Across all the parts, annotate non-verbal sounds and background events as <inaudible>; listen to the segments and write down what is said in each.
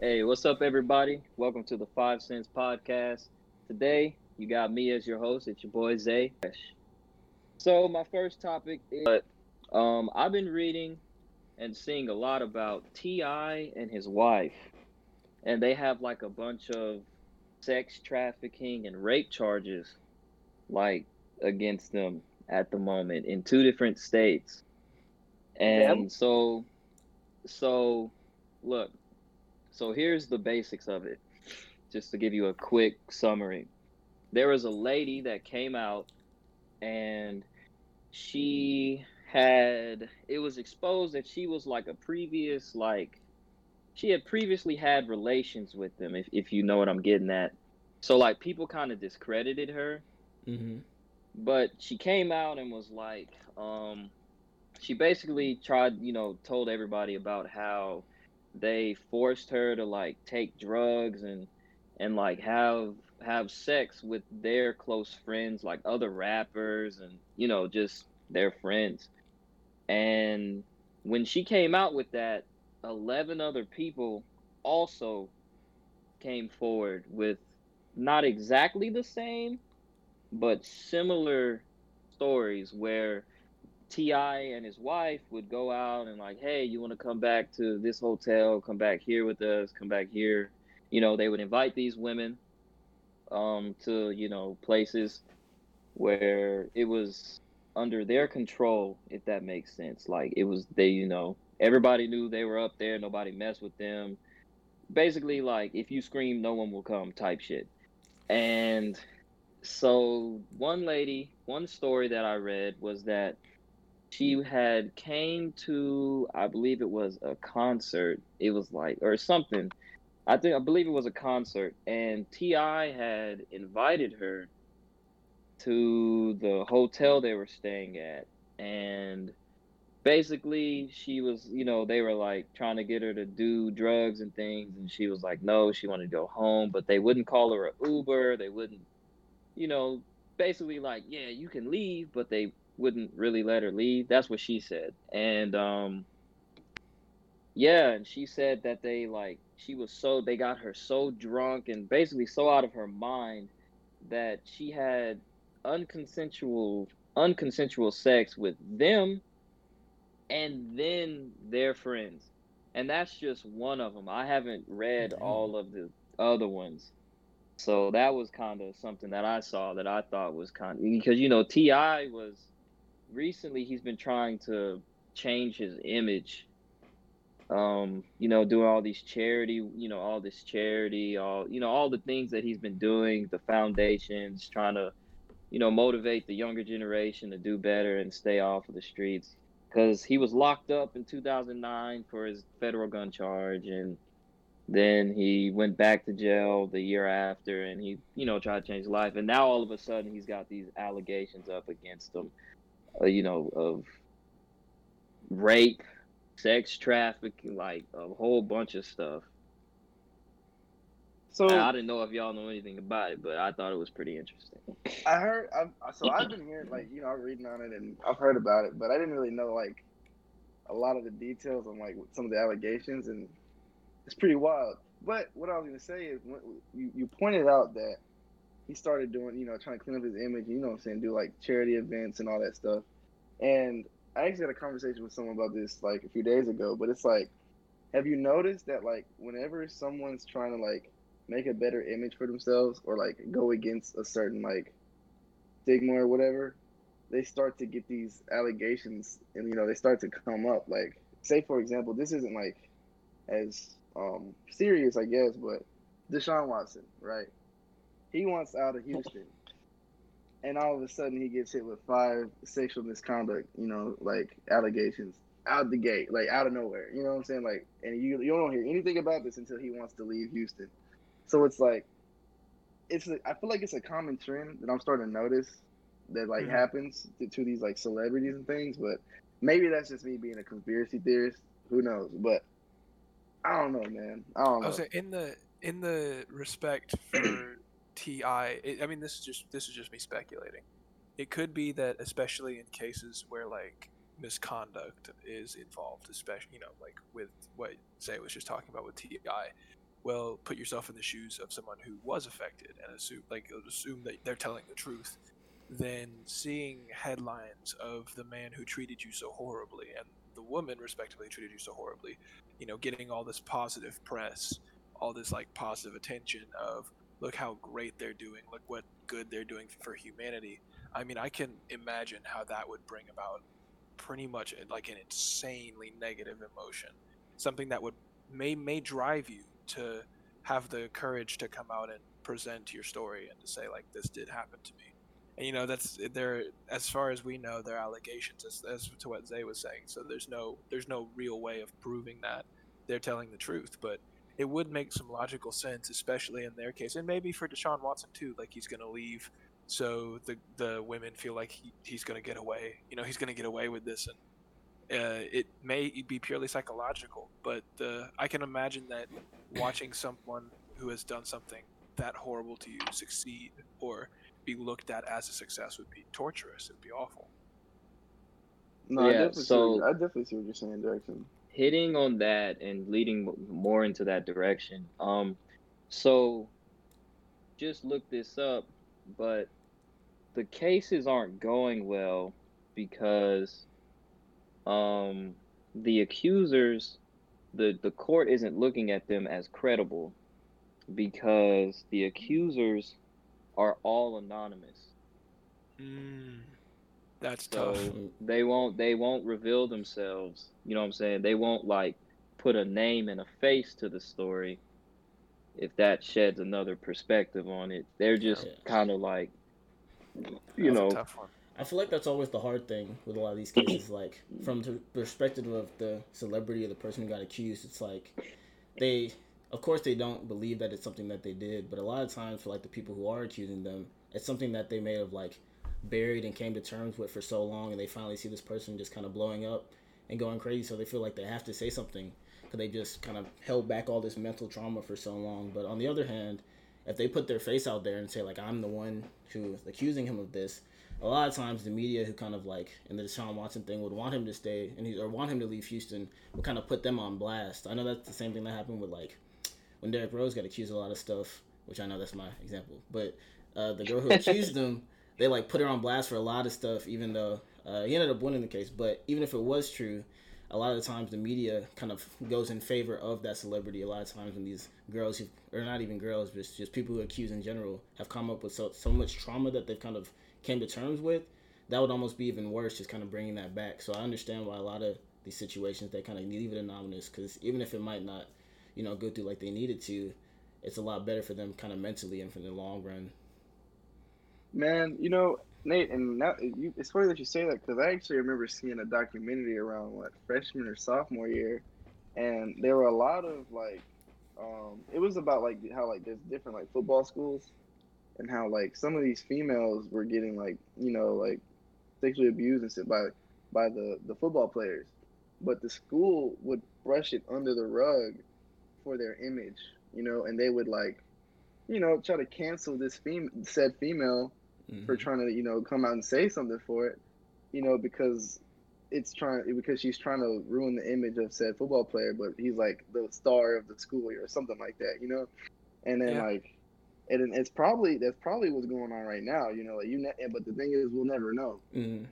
Hey, what's up, everybody? Welcome to the Five Cents Podcast. Today, you got me as your host. It's your boy Zay. So, my first topic is um, I've been reading and seeing a lot about T.I. and his wife, and they have like a bunch of sex trafficking and rape charges, like against them at the moment in two different states. And yep. so, so look, so here's the basics of it, just to give you a quick summary. There was a lady that came out and she had it was exposed that she was like a previous like she had previously had relations with them if, if you know what i'm getting at so like people kind of discredited her mm-hmm. but she came out and was like um she basically tried you know told everybody about how they forced her to like take drugs and and like have have sex with their close friends like other rappers and you know just their friends. And when she came out with that 11 other people also came forward with not exactly the same but similar stories where T.I. and his wife would go out and like, hey, you want to come back to this hotel? Come back here with us. Come back here. You know, they would invite these women um, to you know places where it was under their control, if that makes sense. Like it was they, you know, everybody knew they were up there. Nobody messed with them. Basically, like if you scream, no one will come type shit. And so one lady, one story that I read was that she had came to i believe it was a concert. It was like or something. I think i believe it was a concert. And T.I. had invited her to the hotel they were staying at. And basically she was you know they were like trying to get her to do drugs and things. And she was like no she wanted to go home. But they wouldn't call her a uber. They wouldn't you know basically like yeah you can leave. But they wouldn't really let her leave. That's what she said. And um yeah, and she said that they like she was so they got her so drunk and basically so out of her mind that she had unconsensual unconsensual sex with them and then their friends. And that's just one of them. I haven't read mm-hmm. all of the other ones. So that was kind of something that I saw that I thought was kind of because you know T.I. was recently he's been trying to change his image um you know doing all these charity you know all this charity all you know all the things that he's been doing the foundations trying to you know motivate the younger generation to do better and stay off of the streets. Because he was locked up in 2009 for his federal gun charge and then he went back to jail the year after and he you know tried to change his life. And now all of a sudden he's got these allegations up against him uh, you know, of rape, sex trafficking, like a whole bunch of stuff. So I didn't know if y'all know anything about it, but I thought it was pretty interesting. I heard, I've, so I've been hearing, like, you know, I'm reading on it and I've heard about it, but I didn't really know like a lot of the details on like some of the allegations, and it's pretty wild. But what I was gonna say is, you you pointed out that he started doing, you know, trying to clean up his image, you know what I'm saying, do like charity events and all that stuff. And I actually had a conversation with someone about this like a few days ago, but it's like, have you noticed that like whenever someone's trying to like make a better image for themselves or like go against a certain like stigma or whatever, they start to get these allegations and you know they start to come up. Like, say for example, this isn't like as um serious, I guess, but Deshaun Watson, right? He wants out of Houston. and all of a sudden he gets hit with five sexual misconduct, you know, like allegations out the gate, like out of nowhere. You know what I'm saying? Like, and you you don't hear anything about this until he wants to leave Houston. So it's like, it's a, I feel like it's a common trend that I'm starting to notice that like mm-hmm. happens to, to, these like celebrities and things. But maybe that's just me being a conspiracy theorist. Who knows? But I don't know, man. I don't know. I was in the in the respect for T.I. I mean, this is just this is just me speculating. It could be that, especially in cases where like misconduct is involved, especially you know, like with what Zay was just talking about with T.I., well, put yourself in the shoes of someone who was affected and assume like assume that they're telling the truth. Then seeing headlines of the man who treated you so horribly and the woman respectively treated you so horribly, you know, getting all this positive press, all this like positive attention of look how great they're doing, look what good they're doing for humanity. I mean, I can imagine how that would bring about pretty much like an insanely negative emotion, something that would may may drive you to have the courage to come out and present your story and to say like this did happen to me. And you know that's there as far as we know they're allegations as, as to what Zay was saying. So there's no there's no real way of proving that they're telling the truth, but it would make some logical sense, especially in their case, and maybe for Deshaun Watson too. Like he's going to leave, so the the women feel like he, he's going to get away. You know, he's going to get away with this, and uh, it may be purely psychological, but uh, I can imagine that watching someone who has done something that horrible to you succeed or be looked at as a success would be torturous. It'd be awful. No, I Yeah, definitely, so- what, I definitely see what you're saying, Jackson. Hitting on that and leading more into that direction. Um, so just look this up, but the cases aren't going well because um, the accusers, the the court isn't looking at them as credible because the accusers are all anonymous. Mm, that's So tough. they won't they won't reveal themselves. You know what I'm saying? They won't like put a name and a face to the story if that sheds another perspective on it. They're just Yeah. kind of like you That's know a tough one. I feel like that's always the hard thing with a lot of these cases. <clears throat> Like from the perspective of the celebrity or the person who got accused, it's like they, of course, they don't believe that it's something that they did. But a lot of times, for like the people who are accusing them, it's something that they may have like buried and came to terms with for so long, and they finally see this person just kind of blowing up and going crazy, so they feel like they have to say something because they just kind of held back all this mental trauma for so long. But on the other hand, if they put their face out there and say like I'm the one who is accusing him of this, a lot of times the media who kind of like in the Deshaun Watson thing would want him to stay and he or want him to leave Houston would kind of put them on blast. I know that's the same thing that happened with like when Derrick Rose got accused of a lot of stuff, which I know that's my example. But uh, the girl who accused <laughs> him, they like put her on blast for a lot of stuff, even though uh, he ended up winning the case. But even if it was true, a lot of the times the media kind of goes in favor of that celebrity. A lot of times when these girls, who, or not even girls, but just people who accuse in general, have come up with so, so much trauma that they've kind of came to terms with, that would almost be even worse, just kind of bringing that back. So I understand why a lot of these situations they kind of leave it anonymous, because even if it might not, you know, go through like they needed to, it's a lot better for them kind of mentally and for the long run. Man, you know, Nate, and now you, it's funny that you say that because I actually remember seeing a documentary around what freshman or sophomore year, and there were a lot of like, um, it was about like how like there's different like football schools, and how like some of these females were getting like you know like sexually abused and stuff by by the the football players, but the school would brush it under the rug for their image, you know, and they would like, you know, try to cancel this fem said female for Mhm. trying to you know come out and say something for it, you know, because it's trying because she's trying to ruin the image of said football player, but he's like the star of the school or something like that, you know, and then Yeah. like, and then it's probably that's probably what's going on right now, you know, like you. Ne- but the thing is, we'll never know. Mm-hmm.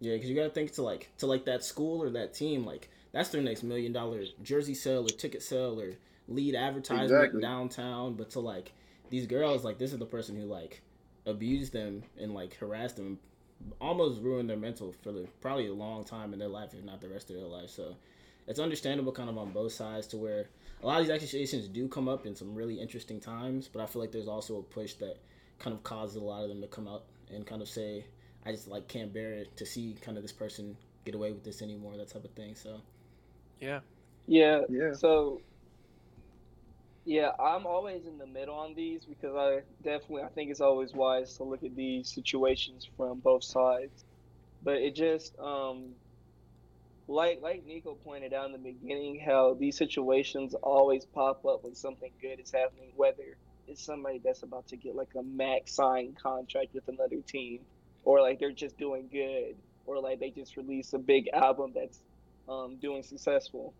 Yeah, because you gotta think to like to like that school or that team, like that's their next million dollar jersey sale or ticket sale or lead advertisement Exactly. downtown. But to like these girls, like this is the person who like abused them and like harassed them, almost ruined their mental for the, probably a long time in their life, if not the rest of their life. So it's understandable kind of on both sides to where a lot of these accusations do come up in some really interesting times, but I feel like there's also a push that kind of causes a lot of them to come out and kind of say, I just like can't bear it to see kind of this person get away with this anymore, that type of thing. So Yeah. Yeah. Yeah. So, yeah, I'm always in the middle on these because I definitely I think it's always wise to look at these situations from both sides. But it just um like like Nico pointed out in the beginning how these situations always pop up when something good is happening, whether it's somebody that's about to get like a max sign contract with another team or like they're just doing good or like they just released a big album that's um, doing successful.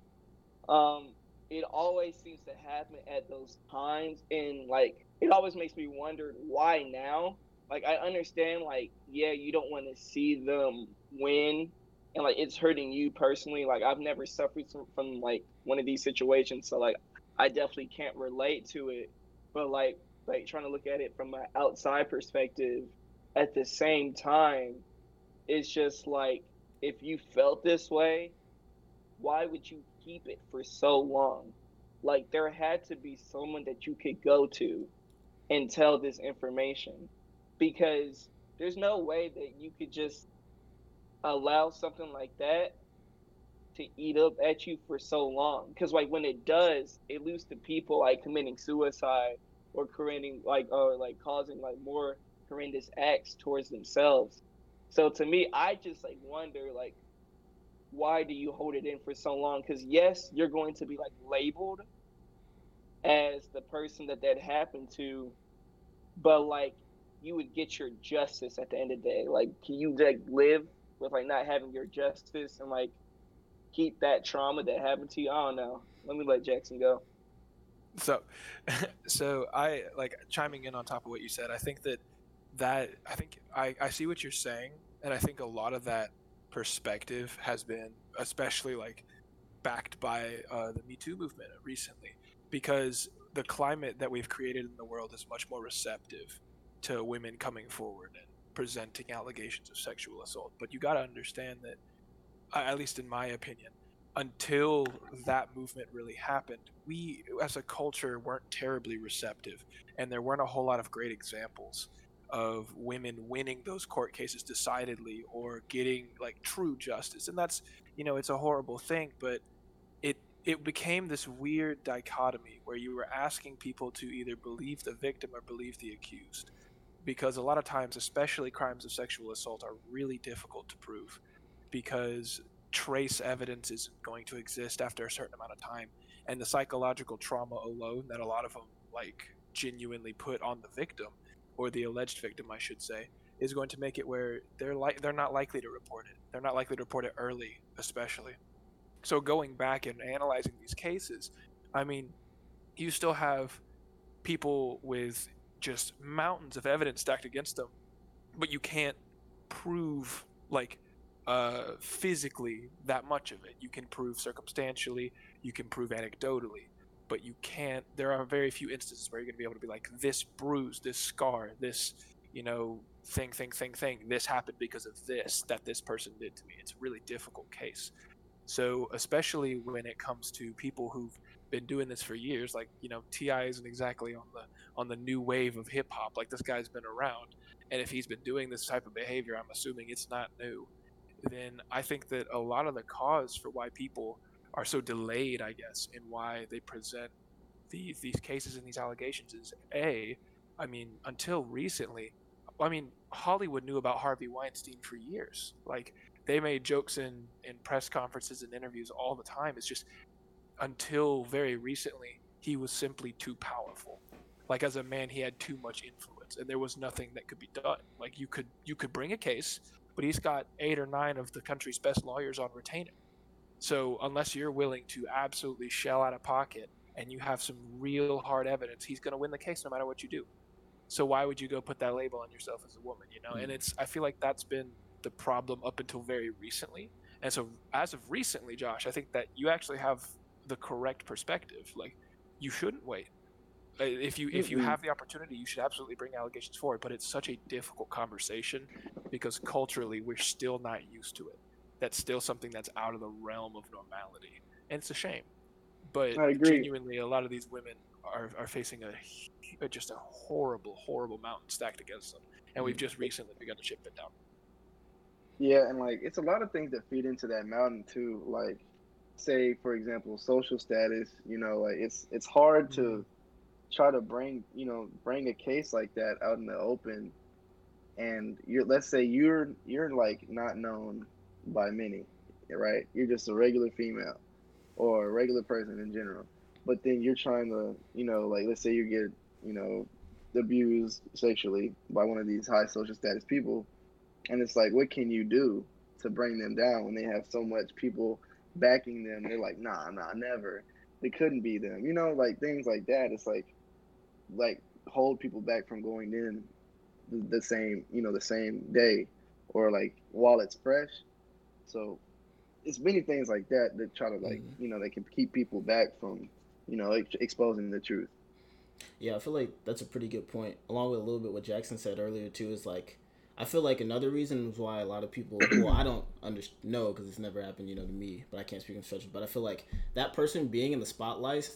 Um, it always seems to happen at those times and like it always makes me wonder why now? Like i understand like yeah you don't want to see them win and like it's hurting you personally like i've never suffered from, like one of these situations so like i definitely can't relate to it but like like trying to look at it from an outside perspective at the same time it's just like if you felt this way why would you keep it for so long. Like there had to be someone that you could go to and tell this information. Because there's no way that you could just allow something like that to eat up at you for so long. Because like when it does it leads to people like committing suicide or creating like or like causing like more horrendous acts towards themselves. So to me i just like wonder like why do you hold it in for so long because yes you're going to be like labeled as the person that that happened to but like you would get your justice at the end of the day like can you like live with like not having your justice and like keep that trauma that happened to you. I don't know. Let me let Jackson go. So, <laughs> so I like chiming in on top of what you said. I think that that I think I I see what you're saying, and I think a lot of that perspective has been especially like backed by uh, the Me Too movement recently, because the climate that we've created in the world is much more receptive to women coming forward and presenting allegations of sexual assault. But you got to understand that, at least in my opinion, until that movement really happened, we as a culture weren't terribly receptive, and there weren't a whole lot of great examples of women winning those court cases decidedly or getting like true justice. And that's, you know, it's a horrible thing, but it it became this weird dichotomy where you were asking people to either believe the victim or believe the accused because a lot of times, especially crimes of sexual assault, are really difficult to prove because trace evidence is going to exist after a certain amount of time, and the psychological trauma alone that a lot of them like genuinely put on the victim or the alleged victim, I should say, is going to make it where they're like they're not likely to report it. They're not likely to report it early, especially. So going back and analyzing these cases, I mean, you still have people with just mountains of evidence stacked against them, but you can't prove like uh, physically that much of it. You can prove circumstantially, you can prove anecdotally, but you can't. There are very few instances where you're going to be able to be like this bruise, this scar, this you know thing, thing, thing, thing. This happened because of this that this person did to me. It's a really difficult case. So especially when it comes to people who've been doing this for years. Like you know, T.I. isn't exactly on the on the new wave of hip hop. Like this guy's been around, and if he's been doing this type of behavior, I'm assuming it's not new. Then I think that a lot of the cause for why people are so delayed, I guess, in why they present these these cases and these allegations is a, I mean, until recently, I mean, Hollywood knew about Harvey Weinstein for years. Like they made jokes in in press conferences and interviews all the time. It's just until very recently, he was simply too powerful. Like as a man, he had too much influence, and there was nothing that could be done. Like you could you could bring a case, but he's got eight or nine of the country's best lawyers on retainer. So unless you're willing to absolutely shell out of pocket and you have some real hard evidence, he's going to win the case no matter what you do. So why would you go put that label on yourself as a woman? You know, mm-hmm. and it's I feel like that's been the problem up until very recently. And so as of recently, Josh, I think that you actually have the correct perspective. Like you shouldn't wait. If you if you have the opportunity, you should absolutely bring allegations forward. But it's such a difficult conversation because culturally we're still not used to it. That's still something that's out of the realm of normality, and it's a shame. But genuinely, a lot of these women are, are facing a, a just a horrible, horrible mountain stacked against them, and we've just recently begun to chip it down. Yeah, and like it's a lot of things that feed into that mountain too. Like say for example social status you know like it's it's hard to mm-hmm. try to bring you know bring a case like that out in the open and you're let's say you're you're like not known by many right you're just a regular female or a regular person in general but then you're trying to you know like let's say you get you know abused sexually by one of these high social status people and it's like what can you do to bring them down when they have so much people backing them. They're like, nah, nah, never. they couldn't be them. You know, like things like that. It's like like hold people back from going in the, the same you know the same day or like while it's fresh. So it's many things like that that try to like Mhm. you know they can keep people back from you know ex- exposing the truth. Yeah, I feel like that's a pretty good point. Along with a little bit what Jackson said earlier too is like I feel like another reason why a lot of people <clears throat> well I don't under know because it's never happened you know to me but I can't speak in such but I feel like that person being in the spotlight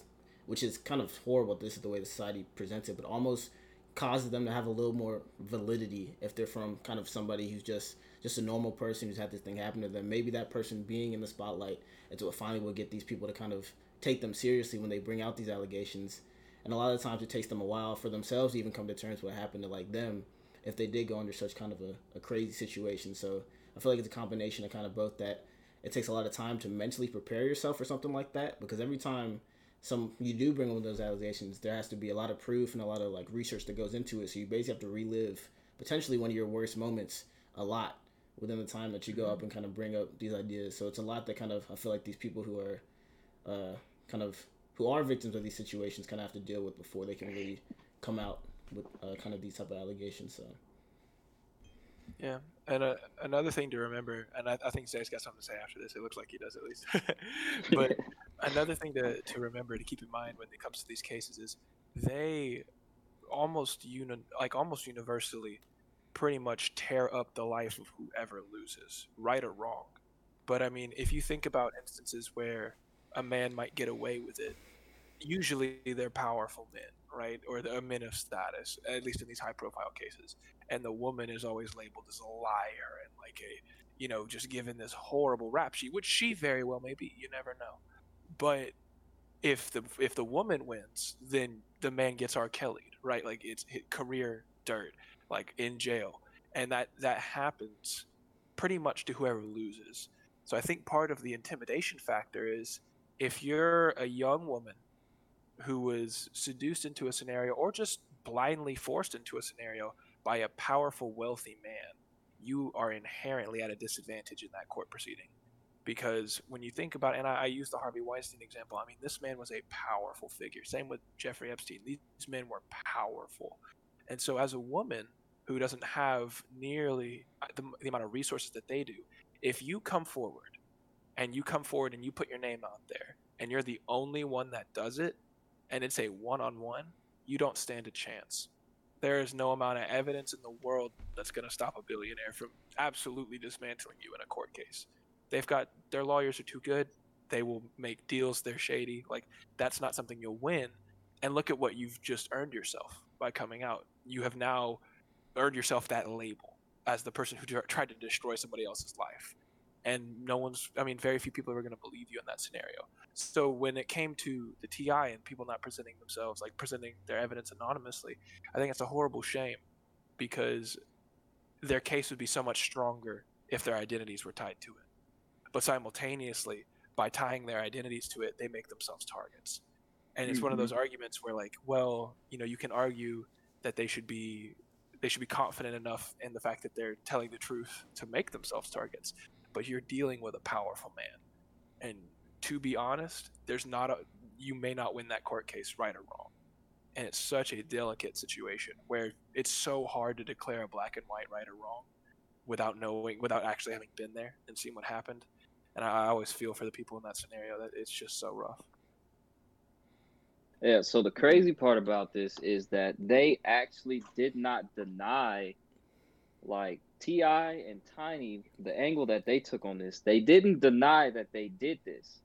which is kind of horrible this is the way the society presents it but almost causes them to have a little more validity if they're from kind of somebody who's just just a normal person who's had this thing happen to them. Maybe that person being in the spotlight is what finally will get these people to kind of take them seriously when they bring out these allegations. And a lot of times it takes them a while for themselves to even come to terms with what happened to like them if they did go under such kind of a, a crazy situation. So i feel like it's a combination of kind of both that it takes a lot of time to mentally prepare yourself for something like that because every time some you do bring on those allegations there has to be a lot of proof and a lot of like research that goes into it. So you basically have to relive potentially one of your worst moments a lot within the time that you go up and kind of bring up these ideas so it's a lot that kind of i feel like these people who are uh, kind of who are victims of these situations kind of have to deal with before they can really come out with uh, kind of these type of allegations. So Yeah, and uh, another thing to remember, and I, I think Zay's got something to say after this. It looks like he does at least. <laughs> but <laughs> another thing to, to remember to keep in mind when it comes to these cases is they almost uni- like almost universally pretty much tear up the life of whoever loses, right or wrong. But I mean, if you think about instances where a man might get away with it, usually they're powerful men, right? Or they're men of status, at least in these high profile cases. And the woman is always labeled as a liar and like a, you know, just given this horrible rap sheet, which she very well may be. You never know. But if the if the woman wins, then the man gets R. Kelly, right? Like it's career dirt, like in jail, and that that happens pretty much to whoever loses. So I think part of the intimidation factor is if you're a young woman who was seduced into a scenario or just blindly forced into a scenario by a powerful, wealthy man, you are inherently at a disadvantage in that court proceeding. Because when you think about, and I, I use the Harvey Weinstein example, I mean, this man was a powerful figure. Same with Jeffrey Epstein. These men were powerful. And so, as a woman who doesn't have nearly uh, the, the amount of resources that they do, if you come forward and you come forward and you put your name out there and you're the only one that does it, and it's a one on one, you don't stand a chance. There is no amount of evidence in the world that's going to stop a billionaire from absolutely dismantling you in a court case. They've got their lawyers are too good. They will make deals, they're shady. Like, that's not something you'll win. And look at what you've just earned yourself by coming out. You have now earned yourself that label as the person who tried to destroy somebody else's life. And no one's, I mean, very few people are going to believe you in that scenario. So when it came to the TI and people not presenting themselves, like presenting their evidence anonymously, I think it's a horrible shame because their case would be so much stronger if their identities were tied to it. But simultaneously, by tying their identities to it, they make themselves targets. And it's mm-hmm. one of those arguments where, like, well, you know, you can argue that they should be they should be confident enough in the fact that they're telling the truth to make themselves targets. But you're dealing with a powerful man, and to be honest, there's not a you may not win that court case right or wrong. And it's such a delicate situation where it's so hard to declare a black and white right or wrong without knowing without actually having been there and seen what happened. And I always feel for the people in that scenario that it's just so rough. Yeah, so the crazy part about this is that they actually did not deny like Ti and Tiny the angle that they took on this. They didn't deny that they did this.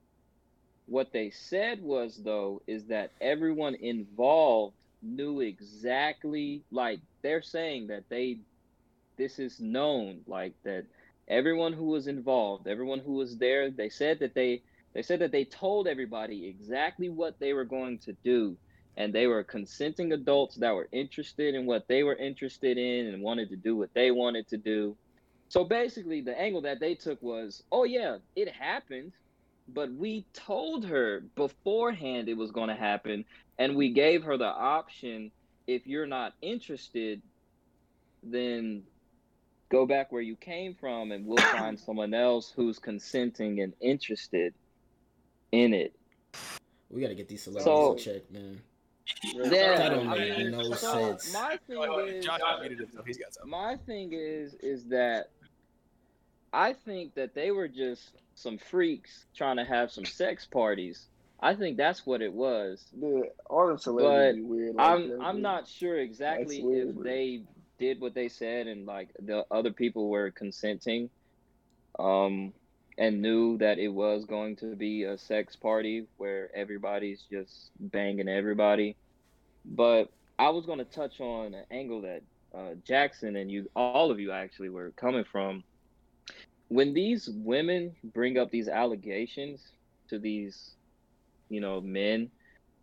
What they said was though is that everyone involved knew exactly like they're saying that they this is known like that everyone who was involved, everyone who was there, they said that they they said that they told everybody exactly what they were going to do and they were consenting adults that were interested in what they were interested in and wanted to do what they wanted to do. So basically the angle that they took was, "Oh yeah, it happened." but we told her beforehand it was going to happen and we gave her the option if you're not interested then go back where you came from and we'll <coughs> find someone else who's consenting and interested in it We gotta get these celebrities So- in check, man. Yeah, That don't I make mean, no so sense. my thing Oh, is, Josh unmuted himself. He's got something. my thing is, is that I think that they were just some freaks trying to have some sex parties. I think that's what it was. Dude, all them celebrities be weird. Like I'm that, I'm dude. not sure exactly weird, if bro. they did what they said and like the other people were consenting, um, and knew that it was going to be a sex party where everybody's just banging everybody. But I was going to touch on an angle that uh, Jackson and you, all of you actually, were coming from. When these women bring up these allegations to these, you know, men,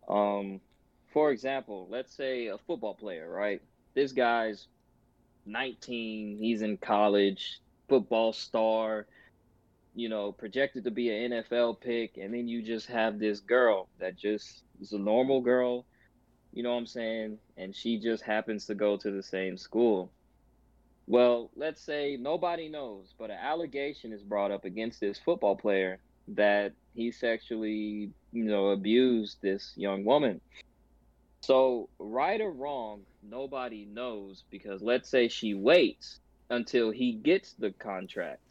um, for example, let's say a football player, right? This guy's 19, he's in college, football star, you know, projected to be an NFL pick, and then you just have this girl that just is a normal girl, you know what I'm saying? And she just happens to go to the same school. Well, let's say nobody knows, but an allegation is brought up against this football player that he sexually, you know, abused this young woman. So, right or wrong, nobody knows because let's say she waits until he gets the contract,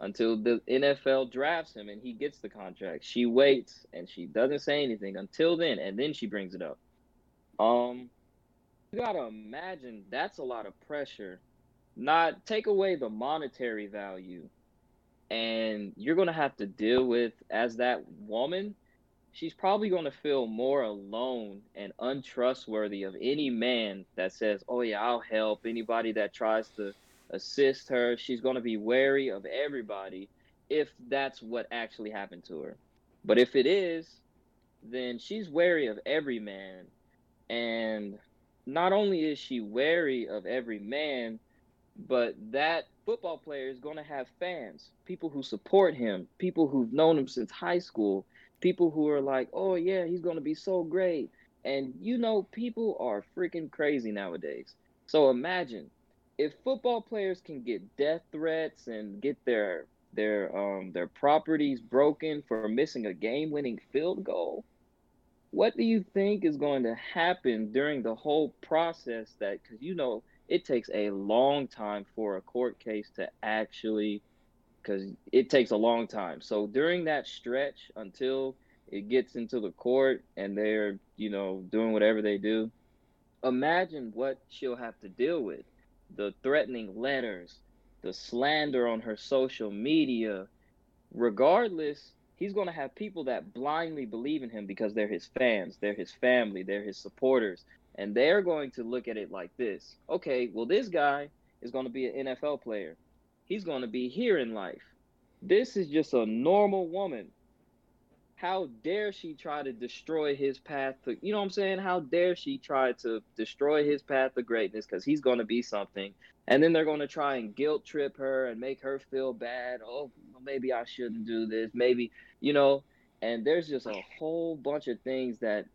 until the NFL drafts him and he gets the contract. She waits and she doesn't say anything until then, and then she brings it up. Um, you gotta imagine that's a lot of pressure. Not take away the monetary value, and you're gonna have to deal with as that woman she's probably to feel more alone and untrustworthy of any man that says, "Oh yeah, I'll help." Anybody that tries to assist her, she's going to be wary of everybody if that's what actually happened to her. But if it is, then she's wary of every man. And not only is she wary of every man, but that football player is going to have fans, people who support him, people who've known him since high school, people who are like, oh, yeah, he's going to be so great. And you know, people are freaking crazy nowadays. So imagine if football players can get death threats and get their their um their properties broken for missing a game-winning field goal, what do you think is going to happen during the whole process that cuz you know it takes a long time for a court case to actually cuz it takes a long time. So during that stretch until it gets into the court and they're, you know, doing whatever they do, imagine what she'll have to deal with the threatening letters, the slander on her social media. Regardless, he's going to have people that blindly believe in him because they're his fans, they're his family, they're his supporters. And they're going to look at it like this okay, well, this guy is going to be an NFL player, he's going to be here in life. This is just a normal woman. How dare she try to destroy his path to, you know what I'm saying? How dare she try to destroy his path to greatness because he's going to be something. And then they're going to try and guilt trip her and make her feel bad. Oh, maybe I shouldn't do this. Maybe, you know, and there's just a whole bunch of things that,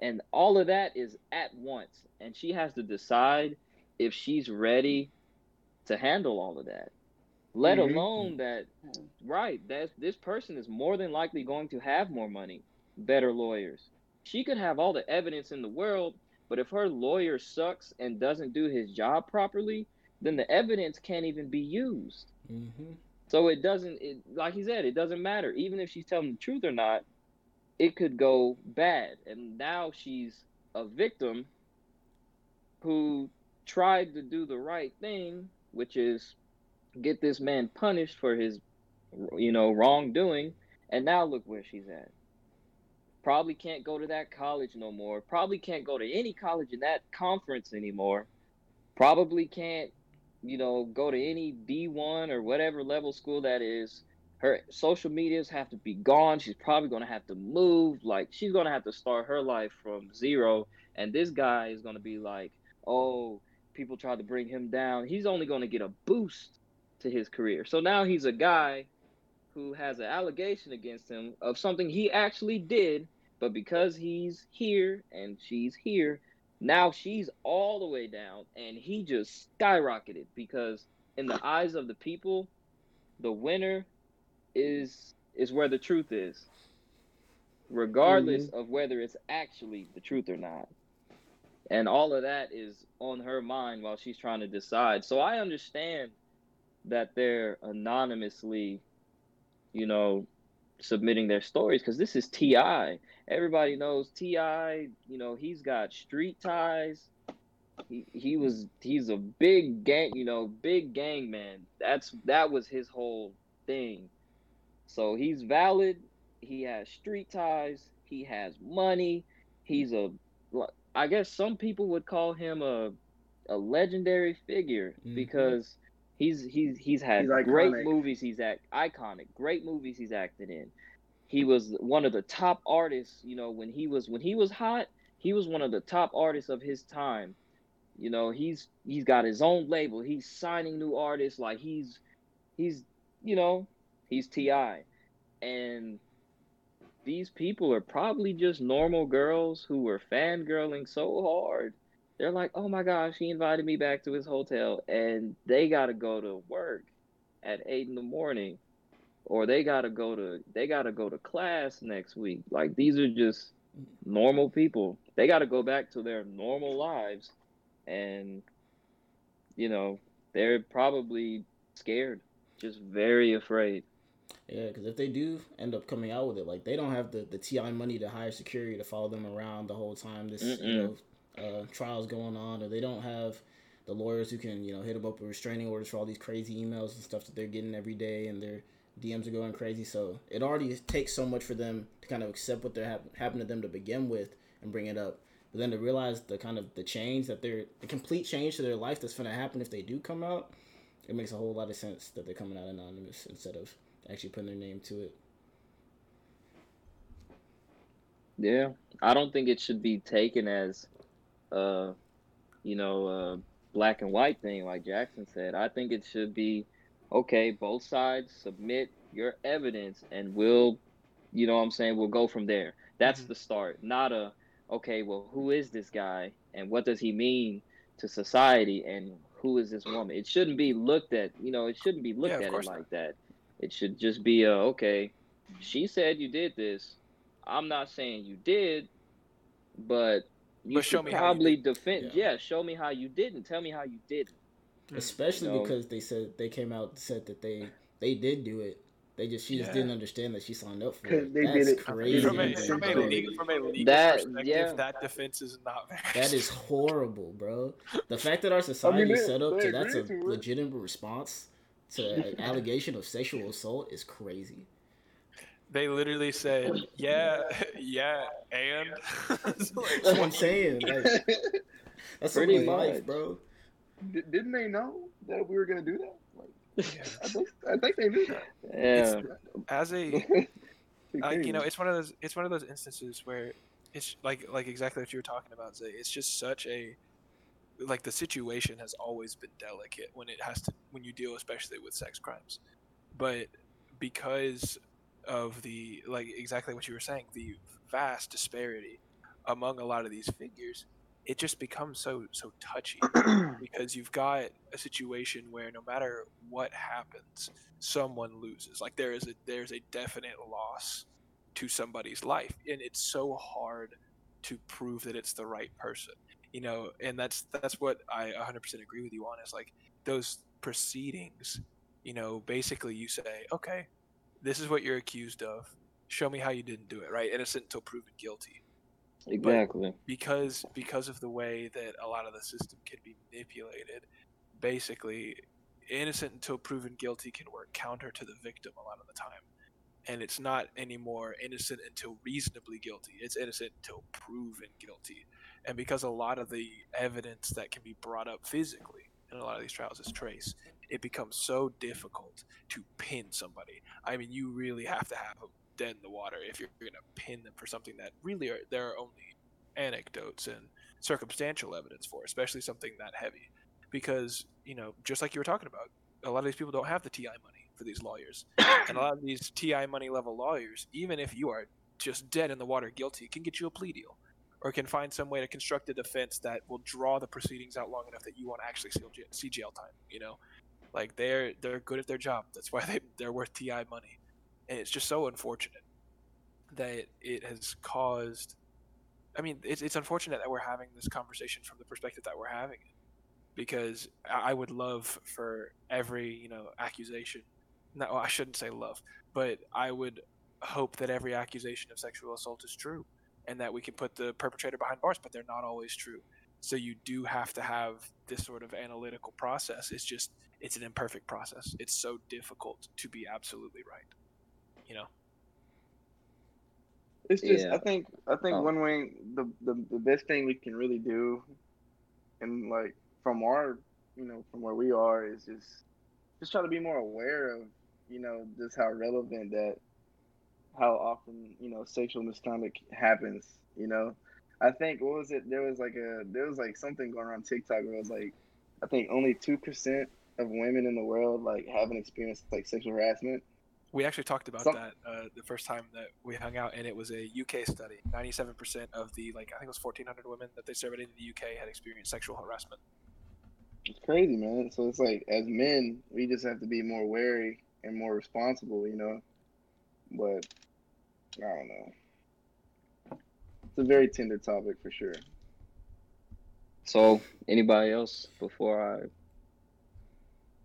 and all of that is at once. And she has to decide if she's ready to handle all of that let Mhm. alone that right that this person is more than likely going to have more money better lawyers she could have all the evidence in the world but if her lawyer sucks and doesn't do his job properly then the evidence can't even be used Mm-hmm. so it doesn't it like he said it doesn't matter even if she's telling the truth or not it could go bad and now she's a victim who tried to do the right thing which is get this man punished for his you know wrongdoing and now look where she's at. Probably can't go to that college no more. Probably can't go to any college in that conference anymore. Probably can't you know go to any d1 or whatever level school that is. Her social medias have to be gone. She's probably going to have to move. Like she's going to have to start her life from zero. And this guy is going to be like oh people tried to bring him down. He's only going to get a boost to his career. So now he's a guy who has an allegation against him of something he actually did, but because he's here and she's here, now she's all the way down and he just skyrocketed because in the eyes of the people, the winner is is where the truth is. regardless mm-hmm. of whether it's actually the truth or not. And all of that is on her mind while she's trying to decide. So I understand that they're anonymously, you know, submitting their stories because this is T.I. Everybody knows T.I., you know, he's got street ties. He, he was he's a big gang, you know, big gang man. That's that was his whole thing. So he's valid. He has street ties. He has money. He's a I guess some people would call him a a legendary figure Mhm. because he's he's he's had He's great movies he's act iconic great movies he's acted in. He was one of the top artists you know when he was when he was hot he was one of the top artists of his time. You know he's he's got his own label. He's signing new artists. Like he's he's you know he's ti and these people are probably just normal girls who were fangirling so hard they're like oh my gosh he invited me back to his hotel and they gotta go to work at eight in the morning or they gotta go to they gotta go to class next week. Like these are just normal people. They gotta go back to their normal lives and you know they're probably scared just very afraid. Yeah, because if they do end up coming out with it, like they don't have the, the TI money to hire security to follow them around the whole time. This you Mm-mm. know uh, trial's going on, or they don't have the lawyers who can you know hit them up with restraining orders for all these crazy emails and stuff that they're getting every day, and their DMs are going crazy. So it already takes so much for them to kind of accept what they're hap- happened to them to begin with and bring it up. But then to realize the kind of the change that they're the complete change to their life that's going to happen if they do come out, it makes a whole lot of sense that they're coming out anonymous instead of actually putting their name to it. Yeah, I don't think it should be taken as, uh, you know, a black and white thing like Jackson said. I think it should be, okay, both sides submit your evidence, and we'll, you know, what I'm saying we'll go from there. That's Mhm. the start, not a, okay, well, who is this guy, and what does he mean to society, and who is this woman? It shouldn't be looked at, you know, it shouldn't be looked Yeah, at it like not. that. It should just be a, okay, she said you did this. I'm not saying you did, but you But show should me how you probably defend. Yeah. Yeah. show me how you didn't. Tell me how you didn't. Mm. Especially You know? because they said they came out and said that they they did do it. They just she just didn't understand that she signed up for it. they That's did it- crazy. From a, Yeah. from a Yeah. legal, from a legal That- perspective, yeah. that defense is not. That is horrible, bro. The fact that our society they- is set up to that's a agreed it. legitimate response to an allegation of sexual assault is crazy. They literally said, "Yeah, <laughs> yeah," and <laughs> like, That's what I'm saying. Like, <laughs> that's Pretty somebody's life, much. bro. Di- Didn't they know that we were gonna do that? Like, Yeah. I think I think they knew that. Yeah, As a Like, like you know it's one of those it's one of those instances where it's like like exactly what you were talking about Zay. it's just such a like the situation has always been delicate when it has to when you deal especially with sex crimes but because of the like exactly what you were saying the vast disparity among a lot of these figures it just becomes so so touchy <clears throat> because you've got a situation where no matter what happens someone loses. Like there is a there's a definite loss to somebody's life and it's so hard to prove that it's the right person you know? And that's that's what i 100% agree with you on is like those proceedings you know basically you say okay this is what you're accused of. Show me how you didn't do it right? Innocent until proven guilty. Exactly. because because of the way that a lot of the system can be manipulated basically innocent until proven guilty can work counter to the victim a lot of the time. And it's not anymore innocent until reasonably guilty. It's innocent until proven guilty. And because a lot of the evidence that can be brought up physically in a lot of these trials is trace it becomes so difficult to pin somebody. I mean you really have to have them dead in the water if you're going to pin them for something that really are there are only anecdotes and circumstantial evidence for especially something that heavy. Because you know just like you were talking about a lot of these people don't have the ti money for these lawyers. And a lot of these ti money level lawyers even if you are just dead in the water guilty can get you a plea deal or can find some way to construct a defense that will draw the proceedings out long enough that you won't actually see jail, see jail time you know like they're they're good at their job that's why they, they're worth ti money and it's just so unfortunate that it has caused. I mean, it's it's unfortunate that we're having this conversation from the perspective that we're having it, because I would love for every you know accusation. No, I shouldn't say love, but I would hope that every accusation of sexual assault is true, and that we can put the perpetrator behind bars. But they're not always true. So you do have to have this sort of analytical process. It's just it's an imperfect process. It's so difficult to be absolutely right. You know. It's just Yeah. I think I think Oh. one way the, the the best thing we can really do, and like from our you know from where we are is just just try to be more aware of you know just how relevant that how often you know sexual misconduct happens. You know, I think what was it? There was like a there was like something going around TikTok where it was like I think only two percent of women in the world like haven't experienced like sexual harassment. We actually talked about Some- that uh, the first time that we hung out, and it was a UK study. Ninety-seven percent of the like I think it was fourteen hundred women that they surveyed in the UK had experienced sexual harassment. It's crazy, man. So it's like as men, we just have to be more wary and more responsible, you know. But I don't know. It's a very tender topic for sure. So, anybody else before I?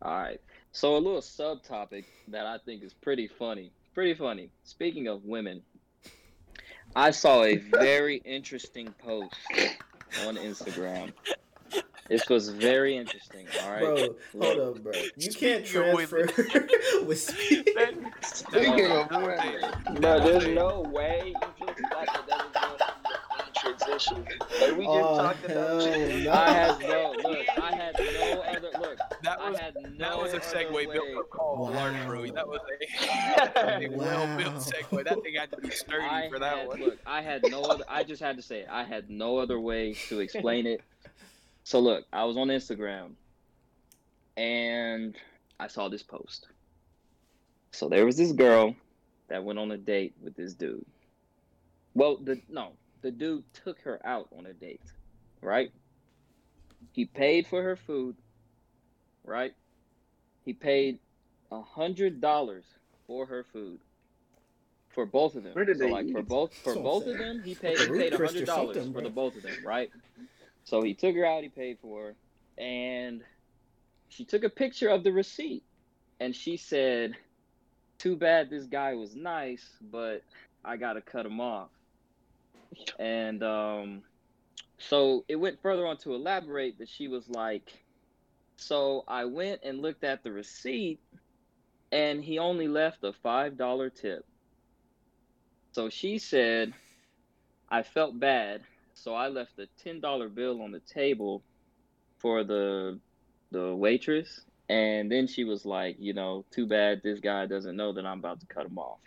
All right. So, a little subtopic that I think is pretty funny. Pretty funny. Speaking of women, I saw a very <laughs> interesting post on Instagram. This was very interesting. All right. Bro, hold up, bro. You can't <laughs> Speaking of transfer with speed. Speaking of women, No, there's no way you just thought that that was going to be in transition. Like we just Oh, talked about hell no. I had no look. I had no other look. That I was no that was a other segue way. built for Paul <laughs> Wow. Lark Brewery. That was a, a Wow. well built segue. That thing had to be sturdy I for that had, one. Look, I had no other. I just had to say it. I had no other way to explain it. So look, I was on Instagram, and I saw this post. So there was this girl that went on a date with this dude. Well, the no, the dude took her out on a date, right? He paid for her food, right? He paid a hundred dollars for her food. For both of them. Where did so they like for both for I'm both of them, he paid a he paid a hundred dollars for the both of them, right? So he took her out, he paid for her, and she took a picture of the receipt and she said, Too bad this guy was nice, but I gotta cut him off. And um so it went further on to elaborate that she was like, So I went and looked at the receipt and he only left a five dollar tip. So she said, I felt bad, so I left a ten dollar bill on the table for the the waitress, and then she was like, you know, too bad this guy doesn't know that I'm about to cut him off.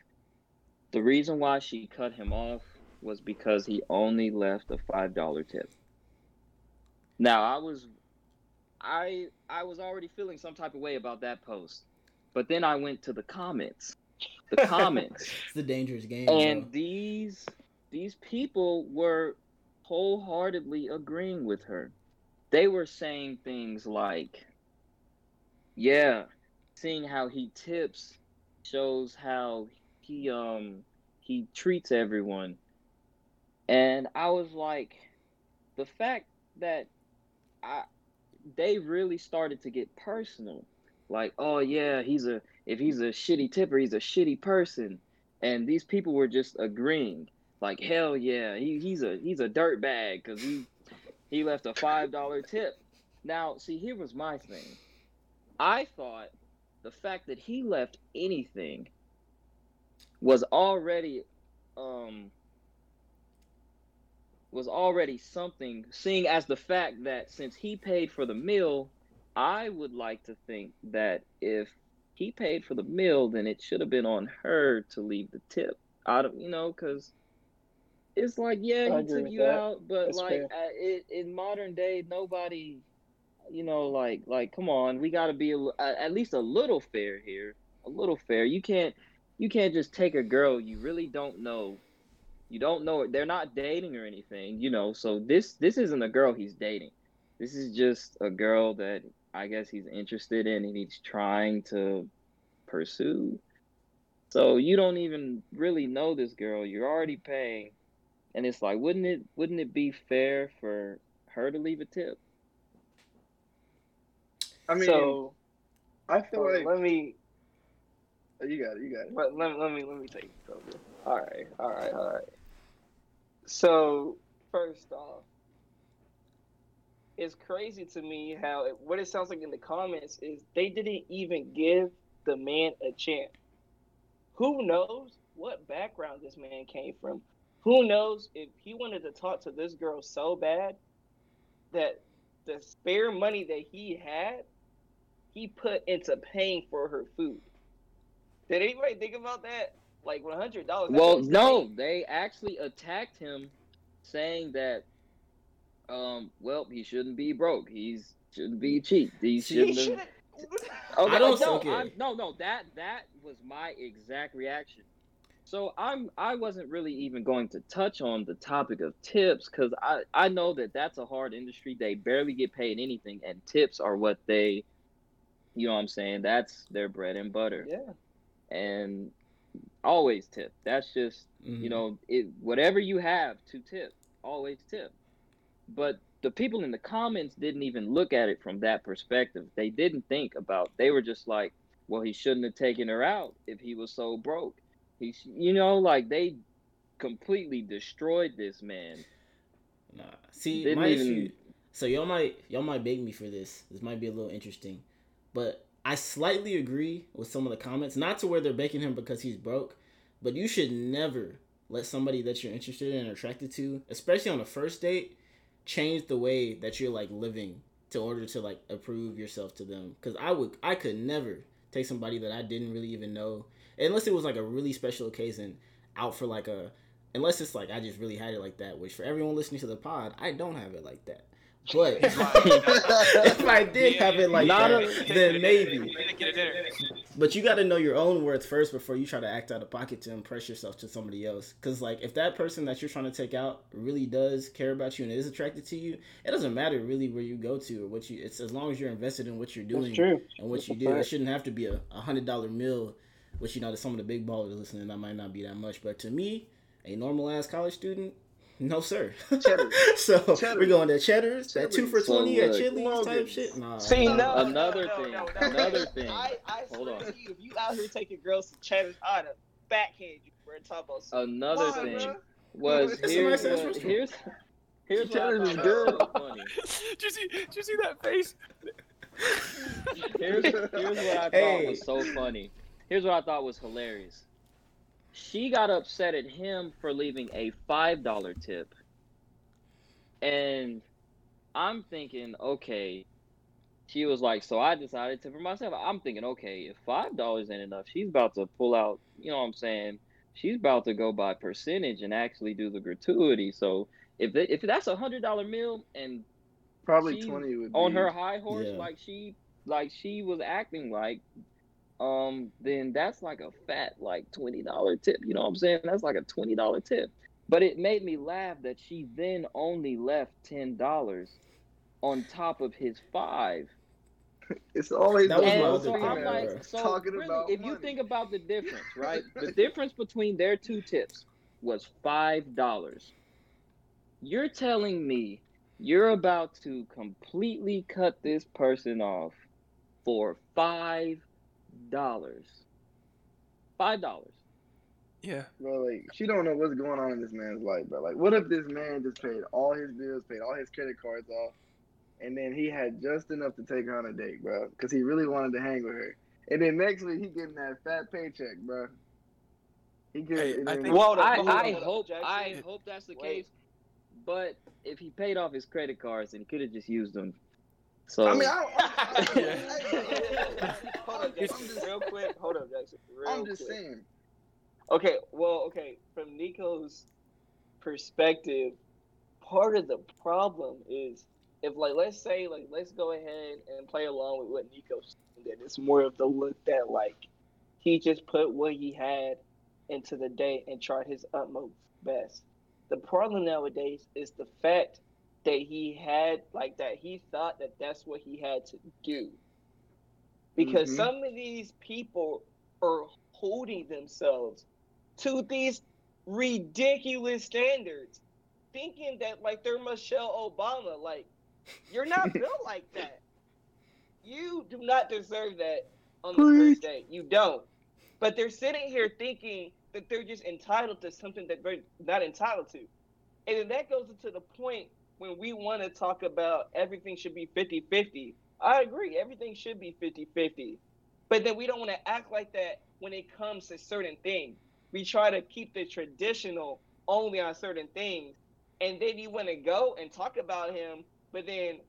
The reason why she cut him off was because he only left a five dollar tip. Now I was I I was already feeling some type of way about that post. But then I went to the comments. The <laughs> comments. It's the dangerous game. and bro. these these people were wholeheartedly agreeing with her. They were saying things like, "Yeah, seeing how he tips shows how he um he treats everyone." And I was like, the fact that I they really started to get personal. Like, oh yeah, he's a if he's a shitty tipper, he's a shitty person. And these people were just agreeing. Like, hell yeah, he, he's a he's a dirt bag because he he left a five dollar tip. Now, see, here was my thing. I thought the fact that he left anything was already um was already something seeing as the fact that since he paid for the meal i would like to think that if he paid for the meal then it should have been on her to leave the tip. Out of you know because it's like yeah he took you that. out but That's like it, in modern day nobody you know like like come on we got to be a, at least a little fair here a little fair. You can't you can't just take a girl you really don't know you don't know it. they're not dating or anything you know so this this isn't a girl he's dating this is just a girl that i guess he's interested in and he's trying to pursue So you don't even really know this girl. You're already paying, and it's like, wouldn't it wouldn't it be fair for her to leave a tip? I mean, so I feel like let me oh, you got it. You got it. let, let, let me let me take it over. All right, all right, all right. So first off, it's crazy to me how it, what it sounds like in the comments is they didn't even give the man a chance. Who knows what background this man came from? Who knows if he wanted to talk to this girl so bad that the spare money that he had, he put into paying for her food. Did anybody think about that? Like one hundred dollars. Well, no, they actually attacked him, saying that, um, well, he shouldn't be broke. He's shouldn't be cheap. He he shouldn't. should have... have. Okay, I don't- no, okay. I'm- no, no. That that was my exact reaction. So I'm I wasn't really even going to touch on the topic of tips because I I know that that's a hard industry. They barely get paid anything, and tips are what they, you know, what I'm saying that's their bread and butter. Yeah. And always tip. That's just Mhm. you know it whatever you have to tip always tip but the people in the comments didn't even look at it from that perspective they didn't think about they were just like well he shouldn't have taken her out if he was so broke he you know like they completely destroyed this man Nah. See, Didn't my even- issue. So y'all might y'all might beg me for this. This might be a little interesting, but I slightly agree with some of the comments. Not to where they're begging him because he's broke, but you should never let somebody that you're interested in or attracted to, especially on a first date, change the way that you're like living to order to like approve yourself to them. Because I would, I could never take somebody that I didn't really even know, unless it was like a really special occasion, out for like a unless it's like I just really had it like that. Which for everyone listening to the pod, I don't have it like that. But <laughs> if I did have it like Not that, a- then maybe. Get it there. But you got to know your own worth first before you try to act out of pocket to impress yourself to somebody else. Because like if that person that you're trying to take out really does care about you and is attracted to you, it doesn't matter really where you go to or what you. It's as long as you're invested in what you're doing true. and what That's you a do. It shouldn't have to be a, a hundred dollar meal, which you know to some of the big ballers listening that might not be that much. But to me, a normal ass college student, no sir. Cheddar. <laughs> so Cheddar. we're going to Cheddar's, that two for So twenty at look. Chili's type shit. Nah, See, no, nah. no, Another no, thing, no, no, another no. thing. I, I Hold swear on. to you, if you out here taking girls to Cheddar's, I'd have backhand you for talking about some another Why, thing bruh? was here's nice ass here's here's what I is thought good. was <laughs> funny did you see? Did you see that face? Here's here's what I thought Hey. was so funny. Here's what I thought was hilarious. She got upset at him for leaving a five dollar tip. And I'm thinking, okay. She was like, so I decided to for myself. I'm thinking, okay, if five dollars ain't enough, she's about to pull out, you know what I'm saying? She's about to go by percentage and actually do the gratuity. So if it, if that's a hundred dollar meal and Probably twenty would be on her high horse Yeah. like she like she was acting like um then that's like a fat like twenty dollar tip you know what i'm saying? That's like a twenty dollar tip. But it made me laugh that she then only left ten dollars on top of his five. <laughs> It's always That was the my and other so female i'm like so talking really, about if you think about the difference <laughs> right? The difference between their two tips was five dollars. You're telling me you're about to completely cut this person off for five dollars. Five dollars. Yeah. Bro, like she don't know what's going on in this man's life, bro. Like, what if this man just paid all his bills, paid all his credit cards off, and then he had just enough to take her on a date, bro, because he really wanted to hang with her. And then next week he getting that fat paycheck, bro. He get, Hey, and I think- Hold up, I, I hope Jackson. I hope that's the Wait. case. But if he paid off his credit cards, and he could have just used them. So I mean, I, I, <laughs> Yeah. hold up, Jackson, real quick. Hold up, Jackson. Real I'm just quick. saying. Okay, well, okay, from Nico's perspective, part of the problem is if, like, let's say, like, let's go ahead and play along with what Nico said, that it's more of the look that, like, he just put what he had into the day and tried his utmost best. The problem nowadays is the fact that he had, like, that he thought that that's what he had to do. Because Mhm. some of these people are holding themselves to these ridiculous standards, thinking that like they're Michelle Obama. Like, you're not <laughs> built like that. You do not deserve that on the first date. You don't. But they're sitting here thinking that they're just entitled to something that they're not entitled to. And then that goes into the point when we want to talk about everything should be 50 50. I agree, everything should be 50 50. But then we don't want to act like that when it comes to certain things. We try to keep the traditional only on certain things. And then you want to go and talk about him, but then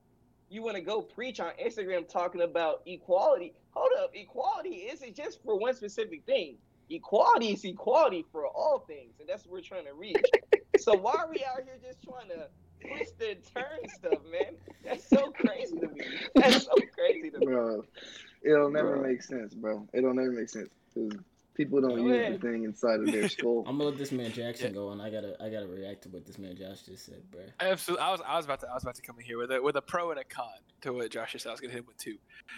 you want to go preach on Instagram talking about equality. Hold up, equality isn't just for one specific thing. Equality is equality for all things, and that's what we're trying to reach. so why are we out here just trying to twist and turn stuff, man? That's so crazy to me. That's so crazy to me. Bro, it'll never Bro. make sense, bro. It'll never make sense. 'Cause people don't Go use ahead. the thing inside of their <laughs> skull. I'm gonna let this man Jackson Yeah. go, and I gotta I gotta react to what this man Josh just said, bro. Absolutely. I was I was about to I was about to come in here with a with a pro and a con to what Josh just said. I was gonna hit him with two.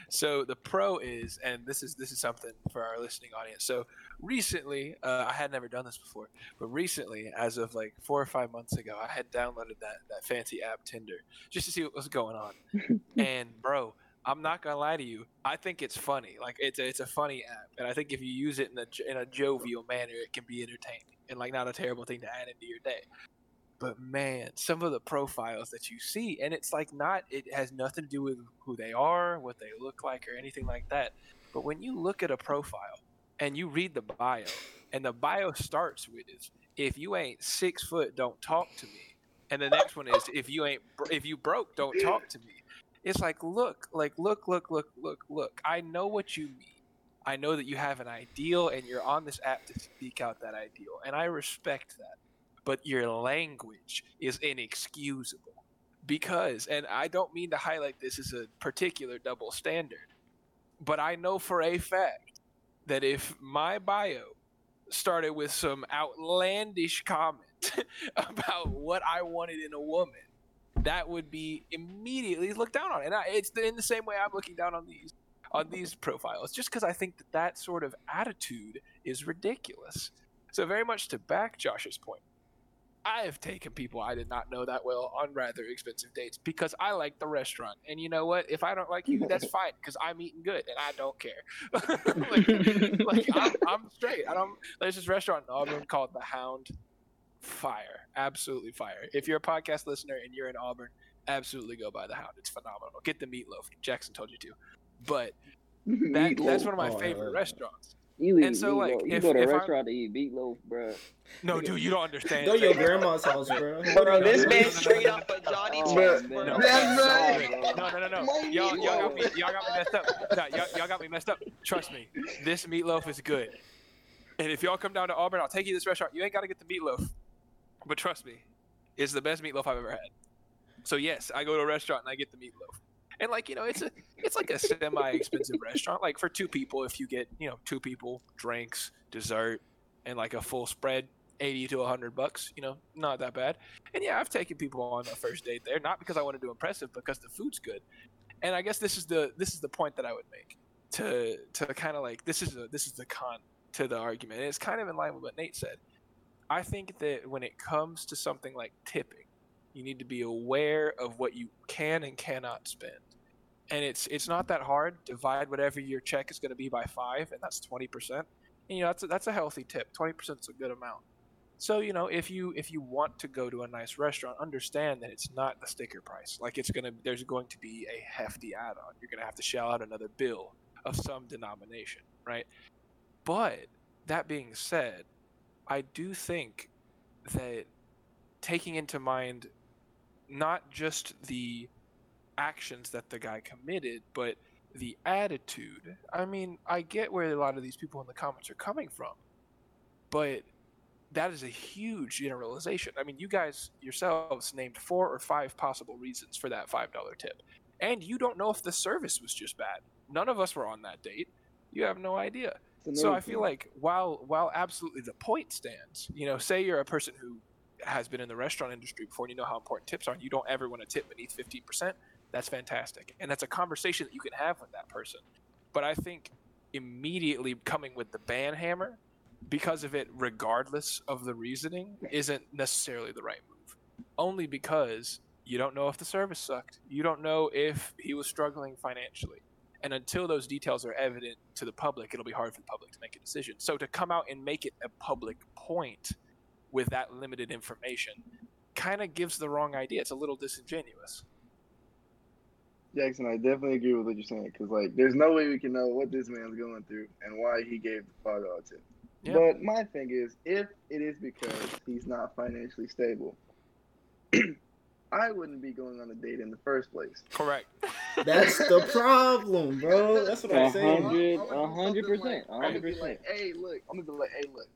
So the pro is, and this is this is something for our listening audience. So recently, uh, I had never done this before, but recently, as of like four or five months ago, I had downloaded that that fancy app Tinder just to see what was going on. <laughs> and bro, I'm not gonna lie to you. I think it's funny. Like it's a, it's a funny app, and I think if you use it in a in a jovial manner, it can be entertaining and like not a terrible thing to add into your day. But man, some of the profiles that you see, and it's like not. It has nothing to do with who they are, what they look like, or anything like that. But when you look at a profile and you read the bio, and the bio starts with "If you ain't six foot, don't talk to me," and the next one is "If you ain't if you broke, don't talk to me." It's like look like look look look look look i know what you mean. I know that you have an ideal and you're on this app to speak out that ideal and i respect that but your language is inexcusable because and i don't mean to highlight this as a particular double standard but i know for a fact that if my bio started with some outlandish comment <laughs> about what i wanted in a woman that would be immediately looked down on. And I, it's in the same way I'm looking down on these on these profiles, just because I think that that sort of attitude is ridiculous. So very much to back Josh's point, I have taken people I did not know that well on rather expensive dates because I like the restaurant. And you know what? If I don't like you, <laughs> that's fine because I'm eating good and I don't care. <laughs> like, like I'm, I'm straight. I don't. There's this restaurant in Auburn called The Hound. Fire, absolutely fire. If you're a podcast listener and you're in Auburn, absolutely go by The Hound. It's phenomenal. Get the meatloaf. Jackson told you to. But <laughs> that, that's one of my Oh, favorite heard. restaurants. You eat And so, like, meatloaf. you if- go to a if I'm- restaurant to eat meatloaf, bro. No, dude, you don't understand. Go to your grandma's house, <laughs> bro. Bro, this no, man no, no, straight up off of Johnny Oh, Test, man. bro. That's right. No, no, no, no. Y'all, y'all got me. Y'all got me messed up. No, y'all, y'all got me messed up. Trust me, this meatloaf is good. And if y'all come down to Auburn, I'll take you to this restaurant. You ain't got to get the meatloaf, but trust me, it's the best meatloaf I've ever had. So yes, I go to a restaurant and I get the meatloaf. And like you know, it's a it's like a semi-expensive restaurant. Like for two people, if you get you know two people, drinks, dessert, and like a full spread, eighty to hundred bucks. You know, not that bad. And yeah, I've taken people on a first date there, not because I want to do impressive, because the food's good. And I guess this is the this is the point that I would make to to kind of like this is a this is the con to the argument. And it's kind of in line with what Nate said. I think that when it comes to something like tipping, you need to be aware of what you can and cannot spend. And it's it's not that hard. Divide whatever your check is going to be by five, and that's twenty percent. And you know that's a, that's a healthy tip. Twenty percent is a good amount. So you know if you if you want to go to a nice restaurant, understand that it's not the sticker price. Like it's gonna there's going to be a hefty add-on. You're gonna have to shell out another bill of some denomination, right? But that being said, I do think that taking into mind not just the actions that the guy committed, but the attitude. I mean, I get where a lot of these people in the comments are coming from, but that is a huge generalization. I mean, you guys yourselves named four or five possible reasons for that $5 tip. And you don't know if the service was just bad. None of us were on that date. You have no idea. So I feel like while while absolutely the point stands, you know, say you're a person who has been in the restaurant industry before and you know how important tips are and you don't ever want to tip beneath 15%, that's fantastic. And that's a conversation that you can have with that person. But I think immediately coming with the ban hammer because of it, regardless of the reasoning, isn't necessarily the right move. Only because you don't know if the service sucked. You don't know if he was struggling financially. And until those details are evident to the public, it'll be hard for the public to make a decision. So to come out and make it a public point with that limited information kind of gives the wrong idea. It's a little disingenuous. Jackson, I definitely agree with what you're saying because like, there's no way we can know what this man's going through and why he gave the father dollar tip. Yeah. But my thing is, if it is because he's not financially stable, <clears throat> I wouldn't be going on a date in the first place. Correct. <laughs> That's the problem, bro. That's what I'm A saying. hundred- I'm gonna do a hundred something percent, like- a I'm gonna be 100%. like, hey, look, I'm gonna be like, hey, look,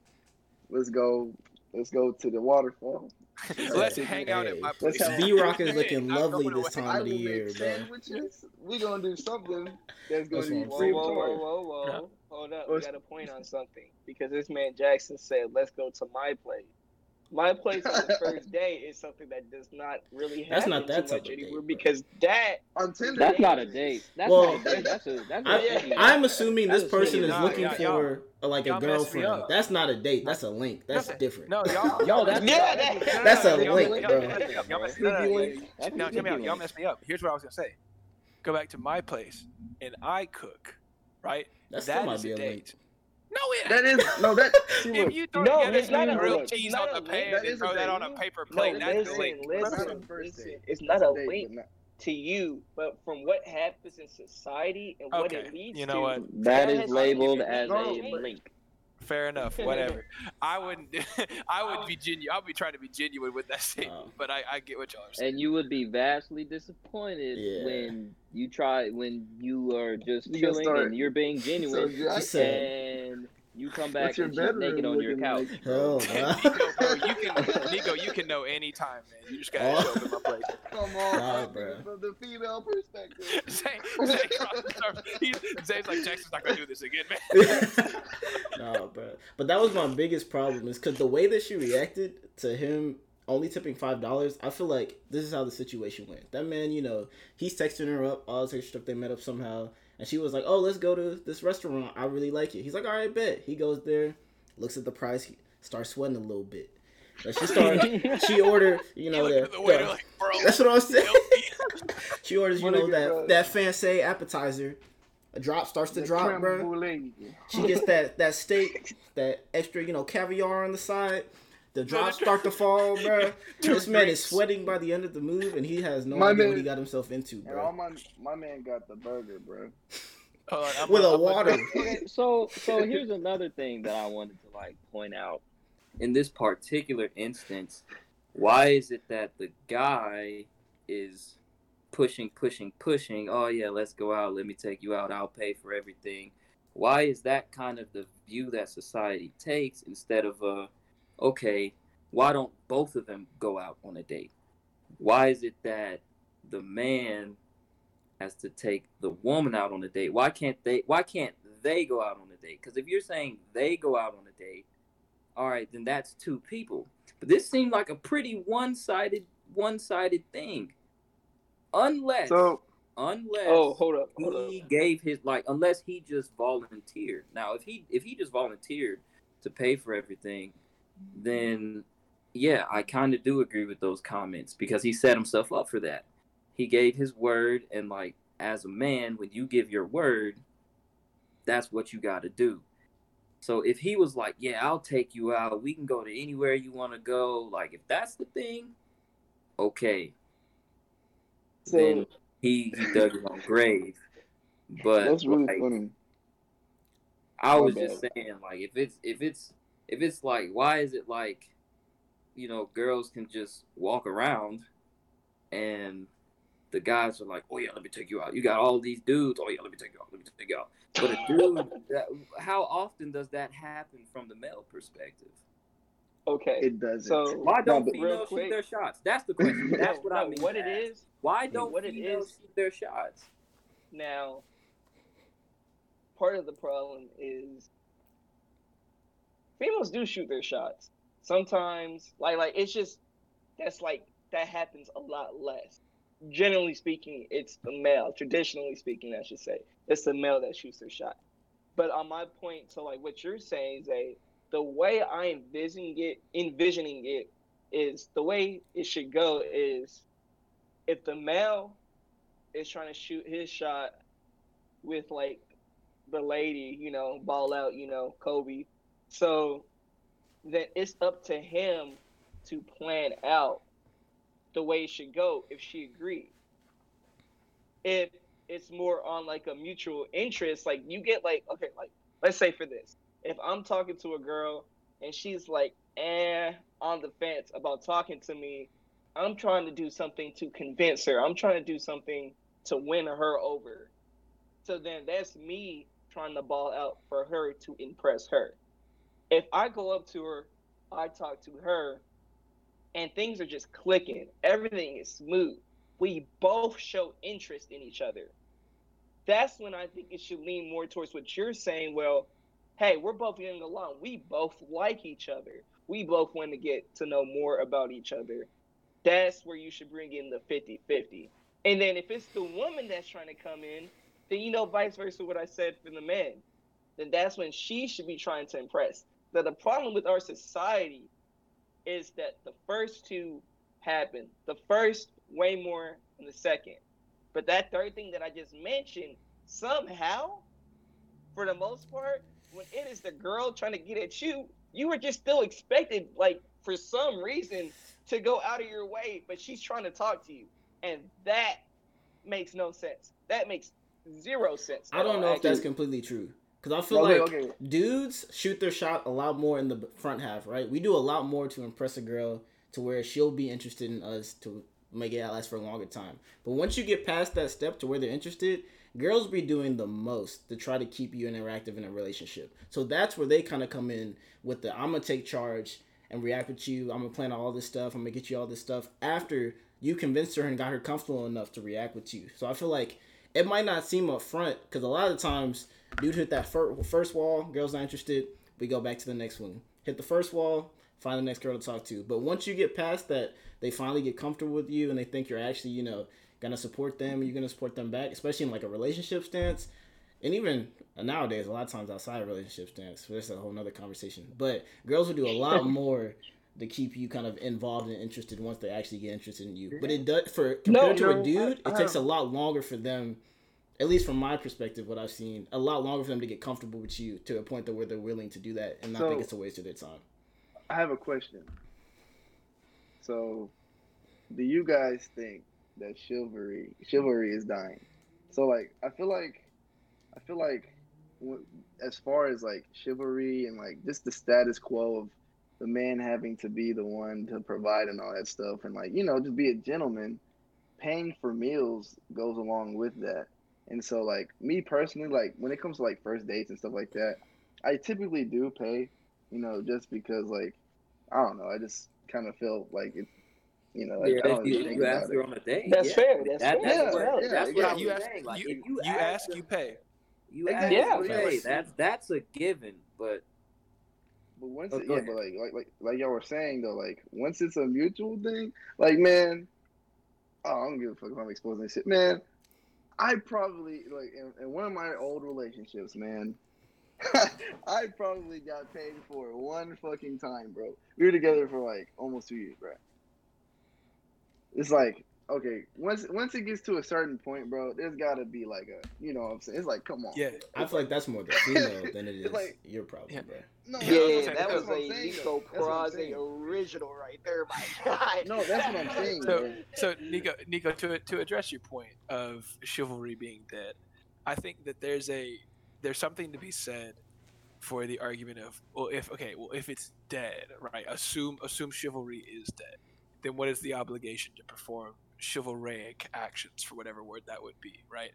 let's go, let's go to the waterfall. <laughs> Let's Hey, hang out at my place. B-Rock is looking I'm lovely going this away. time I of the will year, make bro. sandwiches. We gonna do something that's gonna That's be Whoa, free whoa, whoa, whoa, whoa. Yeah. Hold up. We got a point on something. Because this man Jackson said, let's go to my place. My place on the first <laughs> day is something that does not really happen That's not that too much of date, anymore because that On Tinder, That's not a date. That's Well, not a date. That's a that's a I, dating. I'm assuming this That's a person is looking y'all- y'all- for uh, like a y'all messed me girlfriend. That's not a date. That's a link. That's Nothing. different. No, y'all. No, <laughs> y'all that's Yeah, up. that- No, no, That's a link, y'all- bro. y'all- <laughs> y'all- y'all messed- Sneaky no, no, no, link. Now, me out. Y'all messed me up. Here's what I was gonna say. Go back to my place, and I cook. Right. That still might is be a a link. date. No, it. That is <laughs> no that. See, If look, you throw No, together it's not some a grilled link. cheese on the pan That and throw that on a paper No, plate, that's the listen, link. listen. that's not a first listen. It's not a link. to you, but from what happens in society and what it leads you know to, what? That That is labeled as a with link. Fair enough. Whatever. <laughs> I wouldn't. <laughs> I would be um, genuine. I'll be trying to be genuine with that statement, Oh. but I, I get what y'all are saying. And you would be vastly disappointed Yeah. when you try when you are just You chilling start- and you're being <laughs> genuine She Jack, said- and you come back what's your and she's bedroom naked on your couch. like? Hell, <laughs> Nico, bro, you can Nico, you can know anytime, man. You just gotta Oh. show up at my place. Come on, Nah, from bruh. from the female perspective. <laughs> Zay, Zay crossed the surface. He, Zay's like, Jackson's not gonna do this again, man. <laughs> no, bro. But that was my biggest problem is because the way that she reacted to him only tipping five dollars, I feel like this is how the situation went. That man, you know, he's texting her up, all this extra stuff. They met up somehow, and she was like, "Oh, let's go to this restaurant. I really like it." He's like, "All right, bet." He goes there, looks at the price, he starts sweating a little bit. But she started. <laughs> she ordered, you know, You look the, the waiter the- like, bro. that's what I'm saying. <laughs> <laughs> She orders, you know, that bro? that fancy appetizer. A drop starts to The drop, bro. She gets that that steak, that extra, you know, caviar on the side. The drops start to fall, <laughs> bro. This man is sweating by the end of the move, and he has no My idea man- what he got himself into, And all bro. my my man got the burger, bro. Hold on, I'm With gonna- a I'm gonna- water. Okay, so so here's another thing that I wanted to like point out. In this particular instance, why is it that the guy is pushing, pushing, pushing? Oh yeah, let's go out. Let me take you out. I'll pay for everything. Why is that kind of the view that society takes instead of uh, okay, why don't both of them go out on a date? Why is it that the man has to take the woman out on a date? Why can't they? Why can't they go out on a date? Because if you're saying they go out on a date, all right, then that's two people. But this seemed like a pretty one-sided, one-sided thing. Unless, So unless Oh, hold up, hold up. he gave his like, unless he just volunteered. Now, if he if he just volunteered to pay for everything, then yeah, I kind of do agree with those comments because he set himself up for that. He gave his word, and like as a man, when you give your word, that's what you got to do. So if he was like, "Yeah, I'll take you out. We can go to anywhere you want to go," like if that's the thing, okay, then he, he dug his own grave. But that's really like, funny. I was just saying, like, if it's if it's if it's like, why is it like, you know, girls can just walk around, and the guys are like, oh yeah, let me take you out. You got all these dudes. Oh yeah, let me take you out. Let me take you out. But a dude, <laughs> that, how often does that happen from the male perspective? Okay. It doesn't. So Why don't but- real females quick- shoot their shots? That's the question. <laughs> That's No, what I no, mean. What to it ask. is Why don't what it females is- shoot their shots? now, part of the problem is females do shoot their shots. Sometimes, like like it's just that's like that happens a lot less. Generally speaking, it's the male. Traditionally speaking, I should say, it's the male that shoots their shot. But on my point to like what you're saying, Zay, the way I envision it, envisioning it, is the way it should go is if the male is trying to shoot his shot with like the lady, you know, ball out, you know, Kobe. So then it's up to him to plan out the way it should go if she agreed. If it's more on like a mutual interest, like you get like okay, like let's say for this, if I'm talking to a girl and she's like eh on the fence about talking to me, I'm trying to do something to convince her. I'm trying to do something to win her over. So then that's me trying to ball out for her to impress her. If I go up to her, I talk to her, and things are just clicking, everything is smooth. We both show interest in each other. That's when I think it should lean more towards what you're saying. Well, hey, we're both getting along. We both like each other. We both want to get to know more about each other. That's where you should bring in the 50 50. And then if it's the woman that's trying to come in, then you know vice versa what I said for the men. Then that's when she should be trying to impress. That the problem with our society is that the first two happen. The first way more than the second. But that third thing that I just mentioned, somehow, for the most part, when it is the girl trying to get at you, you are just still expected, like, for some reason, to go out of your way, but she's trying to talk to you. And that makes no sense. That makes zero sense. I don't know if that's completely true. Because I feel Okay, like okay. dudes shoot their shot a lot more in the front half, right? We do a lot more to impress a girl to where she'll be interested in us to make it last for a longer time. But once you get past that step to where they're interested, girls be doing the most to try to keep you interactive in a relationship. So that's where they kind of come in with the I'm gonna take charge and react with you. I'm gonna plan all this stuff. I'm gonna get you all this stuff after you convinced her and got her comfortable enough to react with you. So I feel like it might not seem upfront because a lot of times dude hit that fir- first wall, girl's not interested. We go back to the next one. Hit the first wall, find the next girl to talk to. But once you get past that, they finally get comfortable with you and they think you're actually, you know, gonna support them you're gonna support them back, especially in like a relationship stance. And even nowadays, a lot of times outside of relationship stance, that's a whole nother conversation. But girls will do a lot <laughs> more to keep you kind of involved and interested once they actually get interested in you. But it does for compared to no, a dude, I- it takes a lot longer for them at least from my perspective, what I've seen, a lot longer for them to get comfortable with you to a point that where they're willing to do that and not So- think it's a waste of their time. I have a question. So, do you guys think that chivalry chivalry is dying? So, like, I feel like, I feel like, as far as like chivalry and like just the status quo of the man having to be the one to provide and all that stuff, and like you know just be a gentleman, paying for meals goes along with that. And so, like me personally, like when it comes to like first dates and stuff like that, I typically do pay you know, just because like I don't know, I just kind of feel like it, you know, like, Yeah, I don't you, think you about ask her on a date. That's yeah. fair, that's That- fair. That's what, Yeah, that's yeah, what yeah. I'm you ask, saying. Like, you, if you, you ask, her- you pay. you ask, Yeah, her, of hey, that's that's a given. But But once, Oh, it, yeah, but like, like, like, like y'all were saying though, like once it's a mutual thing, like man, oh, I don't give a fuck if I'm exposing this shit, man. I probably like in, in one of my old relationships, man. <laughs> I probably got paid for one fucking time, bro. We were together for like almost two years, bro. It's like okay, once once it gets to a certain point, bro, there's got to be like a, you know, what I'm saying, it's like, come on, Yeah, I feel like that's more the female <laughs> than it is like- your problem, Yeah. bro. no, Yeah, Yeah, I yeah, gonna that that's was a a I'm saying, Nico though. That's what I'm Praze original right there, my <laughs> guy. No, that's what I'm saying, So, bro. so Nico, Nico, to to address your point of chivalry being dead, I think that there's a there's something to be said for the argument of well, if okay, well, if it's dead, right? Assume assume chivalry is dead, then what is the obligation to perform chivalric actions for whatever word that would be, right?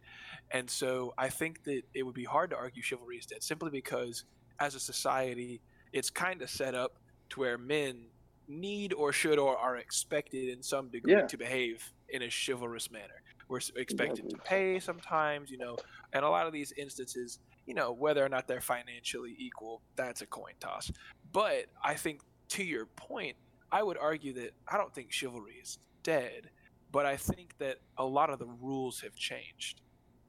And so I think that it would be hard to argue chivalry is dead simply because as a society, it's kind of set up to where men need or should or are expected in some degree Yeah. to behave in a chivalrous manner. We're expected to pay sometimes, you know, and a lot of these instances, you know, whether or not they're financially equal, that's a coin toss. But I think to your point, I would argue that I don't think chivalry is dead, but I think that a lot of the rules have changed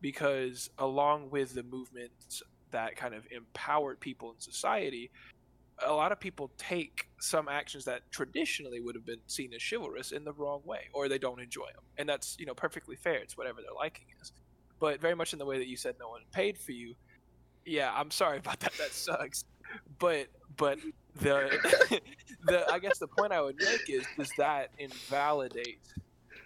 because along with the movements that kind of empowered people in society, a lot of people take some actions that traditionally would have been seen as chivalrous in the wrong way, or they don't enjoy them, and that's you know perfectly fair. It's whatever their liking is, but very much in the way that you said, no one paid for you. Yeah, I'm sorry <laughs> about that. That sucks, but but the <laughs> the I guess the point I would make is does that invalidate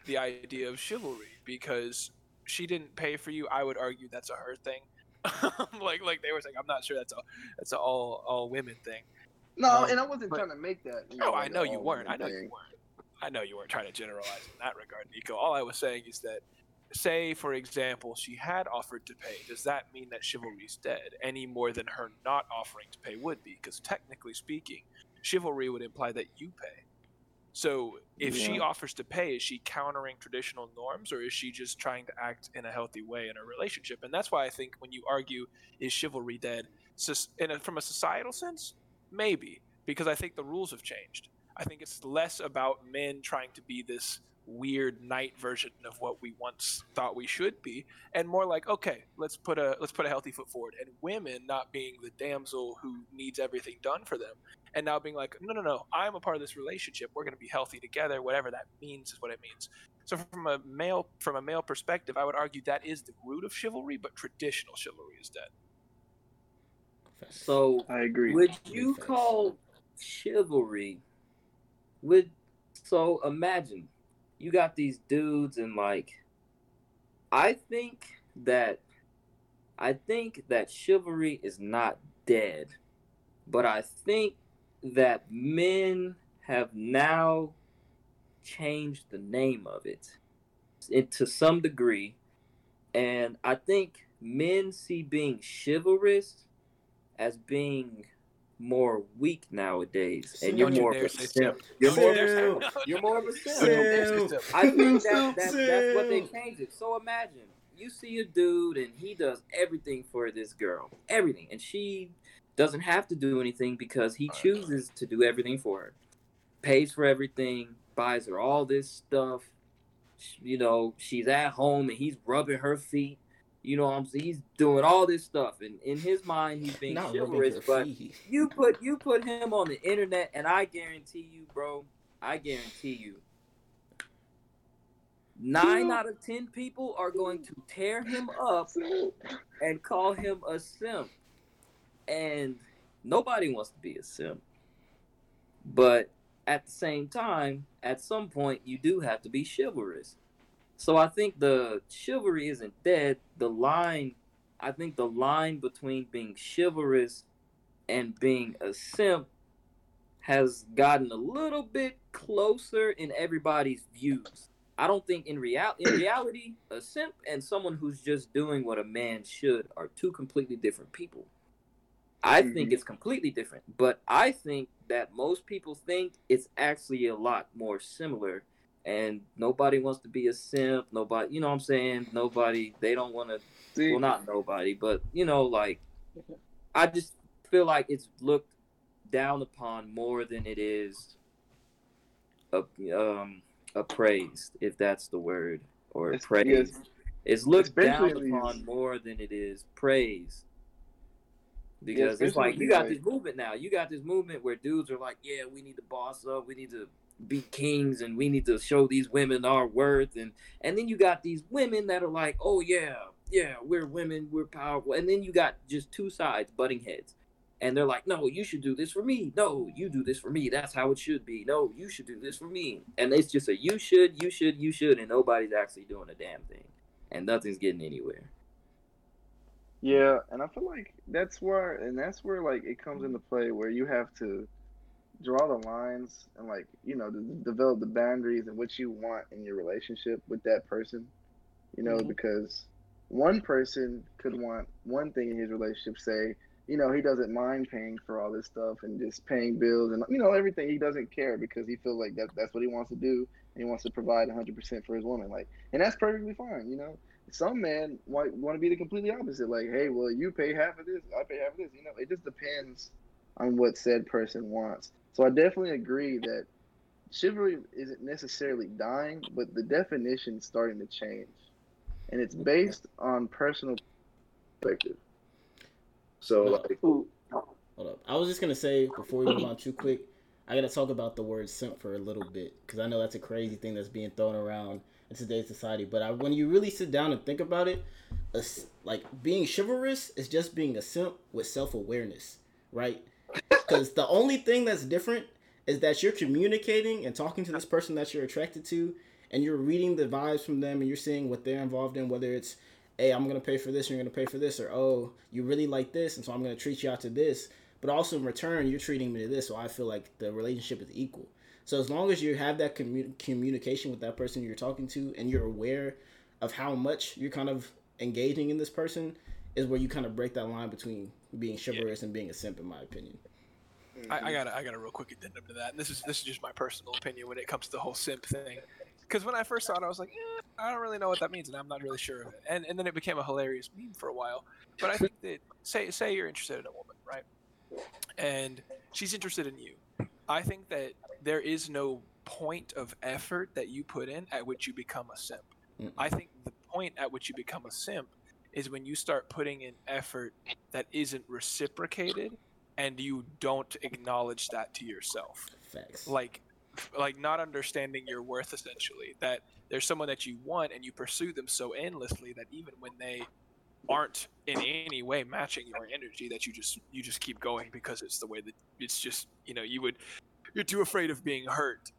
the idea of chivalry because she didn't pay for you? I would argue that's a her thing. <laughs> like like they were saying, I'm not sure that's a that's a all all women thing. No, Um, and I wasn't but- trying to make that. You No, I know you weren't. I know you weren't. I know you weren't trying to generalize in that regard, Nico. All I was saying is that, say, for example, she had offered to pay. Does that mean that chivalry's dead any more than her not offering to pay would be? Because technically speaking, chivalry would imply that you pay. So if she offers to pay, is she countering traditional norms or is she just trying to act in a healthy way in a relationship? And that's why I think when you argue, is chivalry dead, a, from a societal sense, maybe, because I think the rules have changed. I think it's less about men trying to be this weird knight version of what we once thought we should be, and more like, okay, let's put a let's put a healthy foot forward, and women not being the damsel who needs everything done for them, and now being like, no, no, no, I'm a part of this relationship. We're going to be healthy together. Whatever that means is what it means. So from a male from a male perspective, I would argue that is the root of chivalry, but traditional chivalry is dead. So I agree. would you call chivalry? Would so imagine you got these dudes and like I think that I think that chivalry is not dead, but I think that men have now changed the name of it it, to some degree, and I think men see being chivalrous as being more weak nowadays, and you're more of a say simp. simp. You're more, you dare say- Simp. you're more of a no, simp. don't you dare say Simp. simp. I think that, that that's what they changed it. So imagine you see a dude and he does everything for this girl, everything, and she doesn't have to do anything because he chooses to do everything for her, pays for everything, buys her all this stuff. You know, she's at home and he's rubbing her feet. You know, what I'm saying he's doing all this stuff, and in his mind, he's being Not rubbing chivalrous. But feet. you put you put him on the internet, and I guarantee you, bro, I guarantee you, nine out of ten people are going to tear him up and call him a simp. And nobody wants to be a simp. But at the same time, at some point, you do have to be chivalrous. So I think the chivalry isn't dead. The line, I think the line between being chivalrous and being a simp has gotten a little bit closer in everybody's views. I don't think in real in reality, a simp and someone who's just doing what a man should are two completely different people. I think Mhm. it's completely different, but I think that most people think it's actually a lot more similar. And nobody wants to be a simp. Nobody, you know what I'm saying? Nobody, they don't want to well not nobody but you know like <laughs> i just feel like it's looked down upon more than it is a, um appraised if that's the word or It's- praised yes. it's looked down upon more than it is praised because it's like you got this movement now. You got this movement where dudes are like yeah we need to boss up. We need to be kings and we need to show these women our worth. And and then you got these women that are like oh yeah yeah we're women. We're powerful. And then you got just two sides butting heads. And they're like no you should do this for me. No you do this for me. That's how it should be. No you should do this for me. And it's just a you should you should you should and nobody's actually doing a damn thing. And nothing's getting anywhere Yeah, and I feel like that's where, and that's where like it comes into play where you have to draw the lines and like you know develop the boundaries and what you want in your relationship with that person. You know, Mhm. because one person could want one thing in his relationship, say, you know, he doesn't mind paying for all this stuff and just paying bills and you know everything. He doesn't care because he feels like that that's what he wants to do and he wants to provide 100% for his woman. Like, and that's perfectly fine. You know, some men want want to be the completely opposite. Like, hey, well, you pay half of this, I pay half of this. You know, it just depends on what said person wants. So I definitely agree that chivalry isn't necessarily dying, but the definition's starting to change, and it's based on personal perspective. So like, Hold up. I was just gonna say before we move on too quick, I gotta talk about the word simp for a little bit because I know that's a crazy thing that's being thrown around in today's society. But I, when you really sit down and think about it, a like being chivalrous is just being a simp with self awareness, right? Because the only thing that's different is that you're communicating and talking to this person that you're attracted to, and you're reading the vibes from them, and you're seeing what they're involved in, whether it's hey, I'm gonna pay for this, you're gonna pay for this, or oh, you really like this, and so I'm gonna treat you out to this. But also in return, you're treating me to this, so I feel like the relationship is equal. So as long as you have that commu- communication with that person you're talking to, and you're aware of how much you're kind of engaging in this person, is where you kind of break that line between being chivalrous and being a simp, in my opinion. I, I got a, I got a real quick addendum to that, and this is this is just my personal opinion when it comes to the whole simp thing. Because when I first saw it, I was like, eh, I don't really know what that means, and I'm not really sure of it. And and then it became a hilarious meme for a while. But I think that say say you're interested in a woman, right? And she's interested in you. I think that there is no point of effort that you put in at which you become a simp. Mm-mm. I think the point at which you become a simp is when you start putting in effort that isn't reciprocated and you don't acknowledge that to yourself Facts. like like not understanding your worth essentially that there's someone that you want and you pursue them so endlessly that even when they aren't in any way matching your energy that you just you just keep going because it's the way that it's just you know you would you're too afraid of being hurt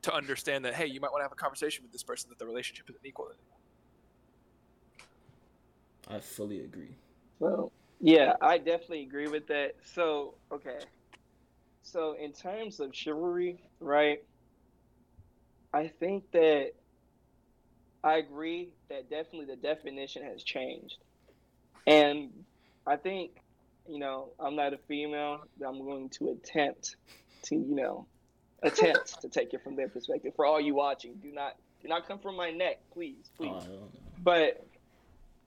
to understand that hey you might want to have a conversation with this person that the relationship isn't equal I fully agree. Well, yeah, I definitely agree with that. So, okay. So, in terms of chivalry, right? I think that I agree that definitely the definition has changed. And I think, you know, I'm not a female, but I'm going to attempt to, you know, attempt to take it from their perspective. For all you watching, do not do not come from my neck, please, oh, please. Oh, don't know. But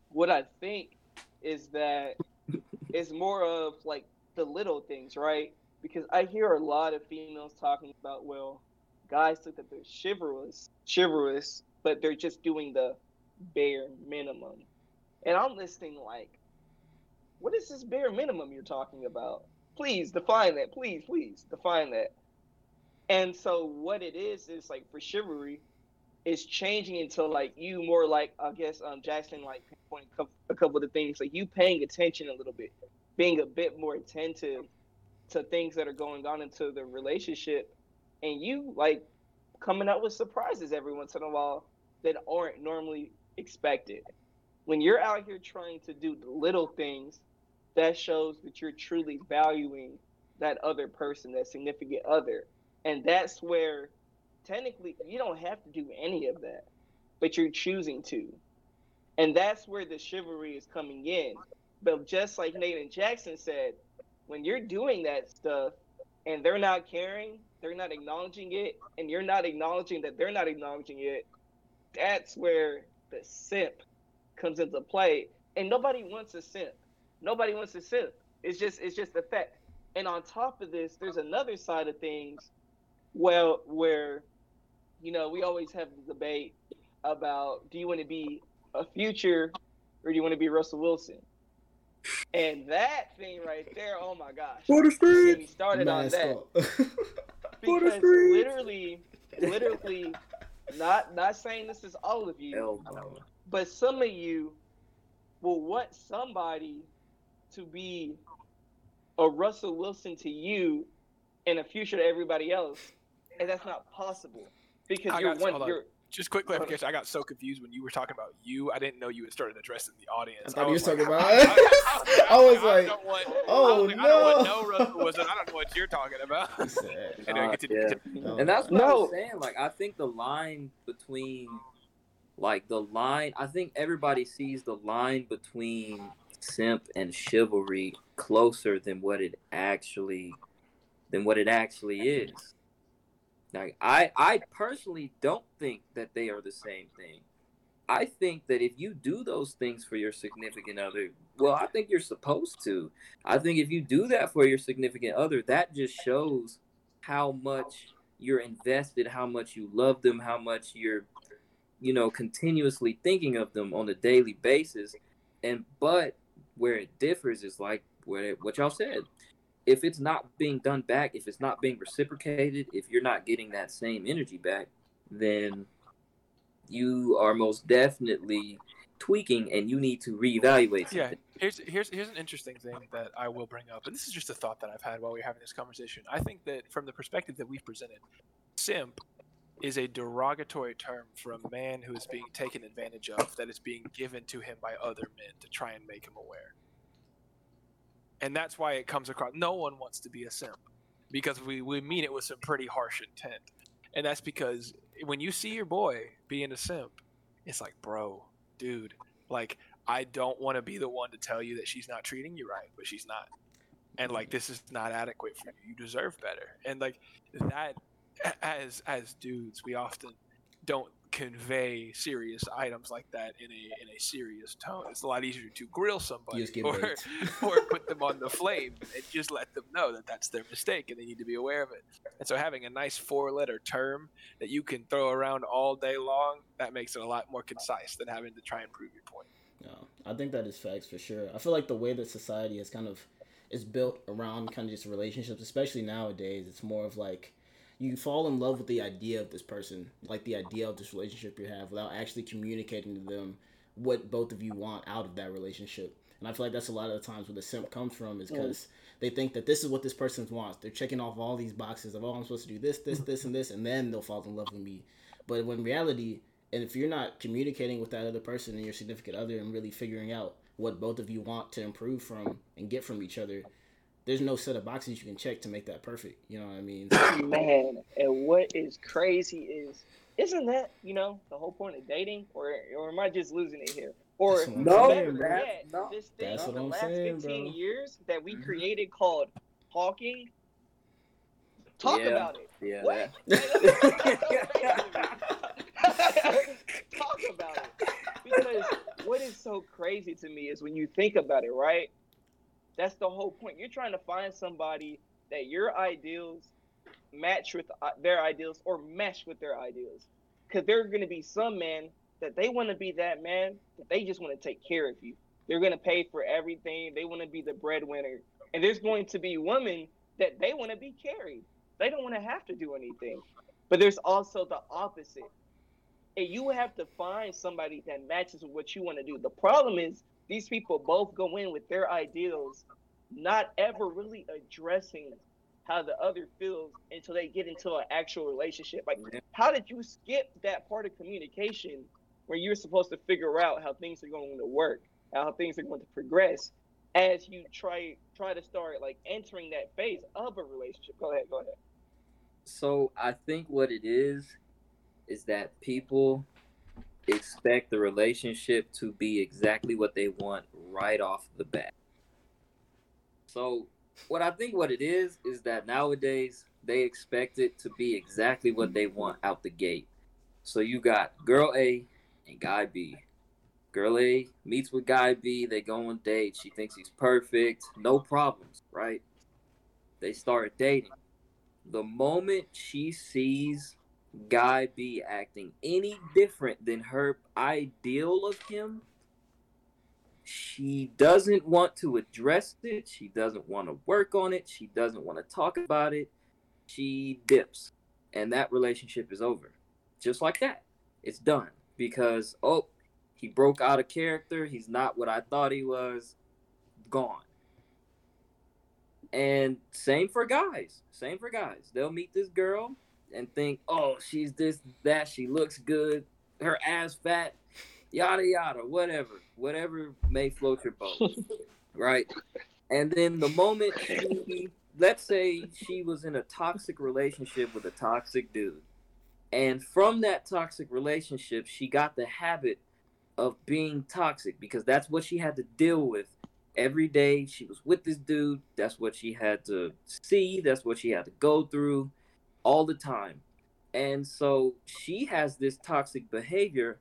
what I think is that it's more of like the little things, right? Because I hear a lot of females talking about, well, guys think that they're chivalrous, chivalrous, but they're just doing the bare minimum. And I'm listening like, what is this bare minimum you're talking about? Please define that. Please, please define that. And so what it is is like for chivalry, is changing into like you more like I guess um Jackson like pinpoint a couple, a couple of the things like you paying attention a little bit, being a bit more attentive to things that are going on into the relationship, and you like coming up with surprises every once in a while that aren't normally expected. When you're out here trying to do the little things, that shows that you're truly valuing that other person, that significant other, and that's where technically you don't have to do any of that, but you're choosing to. And that's where the chivalry is coming in. But just like Nathan Jackson said, when you're doing that stuff and they're not caring, they're not acknowledging it, and you're not acknowledging that they're not acknowledging it, that's where the simp comes into play. And nobody wants a simp. Nobody wants a simp. It's just it's just the fact. And on top of this, there's another side of things well where you know, we always have the debate about do you want to be a future or do you want to be Russell Wilson? And that thing right there, oh my gosh. For the Don't Get me streets. started on that. fault. <laughs> Because literally, literally, not not saying this is all of you, Elbow. but some of you will want somebody to be a Russell Wilson to you and a future to everybody else. And that's not possible. Because I you're one on. you're just quick clarification i got so confused when you were talking about you i didn't know you had started addressing the audience I thought he was talking about- I, I was like, <laughs> don't oh, I was like, I don't want no. no Russell Wilson. i don't know what you're talking about He said, <laughs> anyway Uh, continue, yeah. continue. no. And that's what I No. was saying. Like, I think the line between, like, the line, I think everybody sees the line between simp and chivalry closer than what it actually, than what it actually is. Like, I, I personally don't think that they are the same thing. I think that if you do those things for your significant other, well, I think you're supposed to. I think if you do that for your significant other, that just shows how much you're invested, how much you love them, how much you're, you know, continuously thinking of them on a daily basis. And but where it differs is like What what y'all said. If it's not being done back, if it's not being reciprocated, if you're not getting that same energy back, then you are most definitely tweaking and you need to reevaluate Yeah, here's here's here's an interesting thing that I will bring up, and this is just a thought that I've had while we are having this conversation. I think that from the perspective that we've presented, simp is a derogatory term for a man who is being taken advantage of, that is being given to him by other men to try and make him aware. And that's why it comes across. No one wants to be a simp because we, we mean it with some pretty harsh intent. And that's because when you see your boy being a simp, it's like, bro, dude, like I don't want to be the one to tell you that she's not treating you right, but she's not. And like this is not adequate for you. You deserve better. And like that as as dudes, we often don't convey serious items like that in a in a serious tone. It's a lot easier to grill somebody or, <laughs> or put them on the flame and just let them know that that's their mistake and they need to be aware of it. And so having a nice four letter term that you can throw around all day long, that makes it a lot more concise than having to try and prove your point. No, I think that is facts for sure. I feel like the way that society is kind of is built around kind of just relationships, especially nowadays, it's more of like you fall in love with the idea of this person, like the idea of this relationship you have, without actually communicating to them what both of you want out of that relationship. And I feel like that's a lot of the times where the simp comes from is because they think that this is what this person wants. They're checking off all these boxes of, oh, I'm supposed to do this, this, this, and this, and then they'll fall in love with me. But when reality, and if you're not communicating with that other person and your significant other and really figuring out what both of you want to improve from and get from each other, there's no set of boxes you can check to make that perfect. You know what I mean? <laughs> Man, and what is crazy is, isn't that you know the whole point of dating, or or am I just losing it here? Or That's what I'm No, saying, better bro. yet, no. this thing That's in what the I'm last saying, 15 bro. years that we Mhm. created called talking. Talk Yeah. about it. Yeah. What? that- <laughs> <laughs> Talk about it. Because what is so crazy to me is when you think about it, right? That's the whole point. You're trying to find somebody that your ideals match with uh, their ideals or mesh with their ideals. Because there are going to be some men that they want to be that man, but they just want to take care of you. They're going to pay for everything. They want to be the breadwinner. And there's going to be women that they want to be carried. They don't want to have to do anything. But there's also the opposite. And you have to find somebody that matches with what you want to do. The problem is these people both go in with their ideals, not ever really addressing how the other feels until they get into an actual relationship. Like, Yeah. how did you skip that part of communication where you're supposed to figure out how things are going to work, how things are going to progress as you try try to start like entering that phase of a relationship? Go ahead, go ahead. So I think what it is is that people expect the relationship to be exactly what they want right off the bat. So what I think what it is is that nowadays they expect it to be exactly what they want out the gate. So you got girl A and guy B. Girl A meets with guy B, they go on dates. She thinks he's perfect, no problems, right? They start dating the moment she sees guy B acting any different than her ideal of him, she doesn't want to address it. She doesn't want to work on it. She doesn't want to talk about it. She dips, and that relationship is over. Just like that. It's done because, oh, he broke out of character. He's not what I thought he was. Gone. And same for guys. Same for guys. They'll meet this girl and think, oh, she's this, that. She looks good. Her ass fat. Yada, yada. Whatever. Whatever may float your boat. <laughs> right? And then the moment she, let's say she was in a toxic relationship with a toxic dude. And from that toxic relationship, she got the habit of being toxic because that's what she had to deal with every day she was with this dude that's what she had to see that's what she had to go through all the time. And so she has this toxic behavior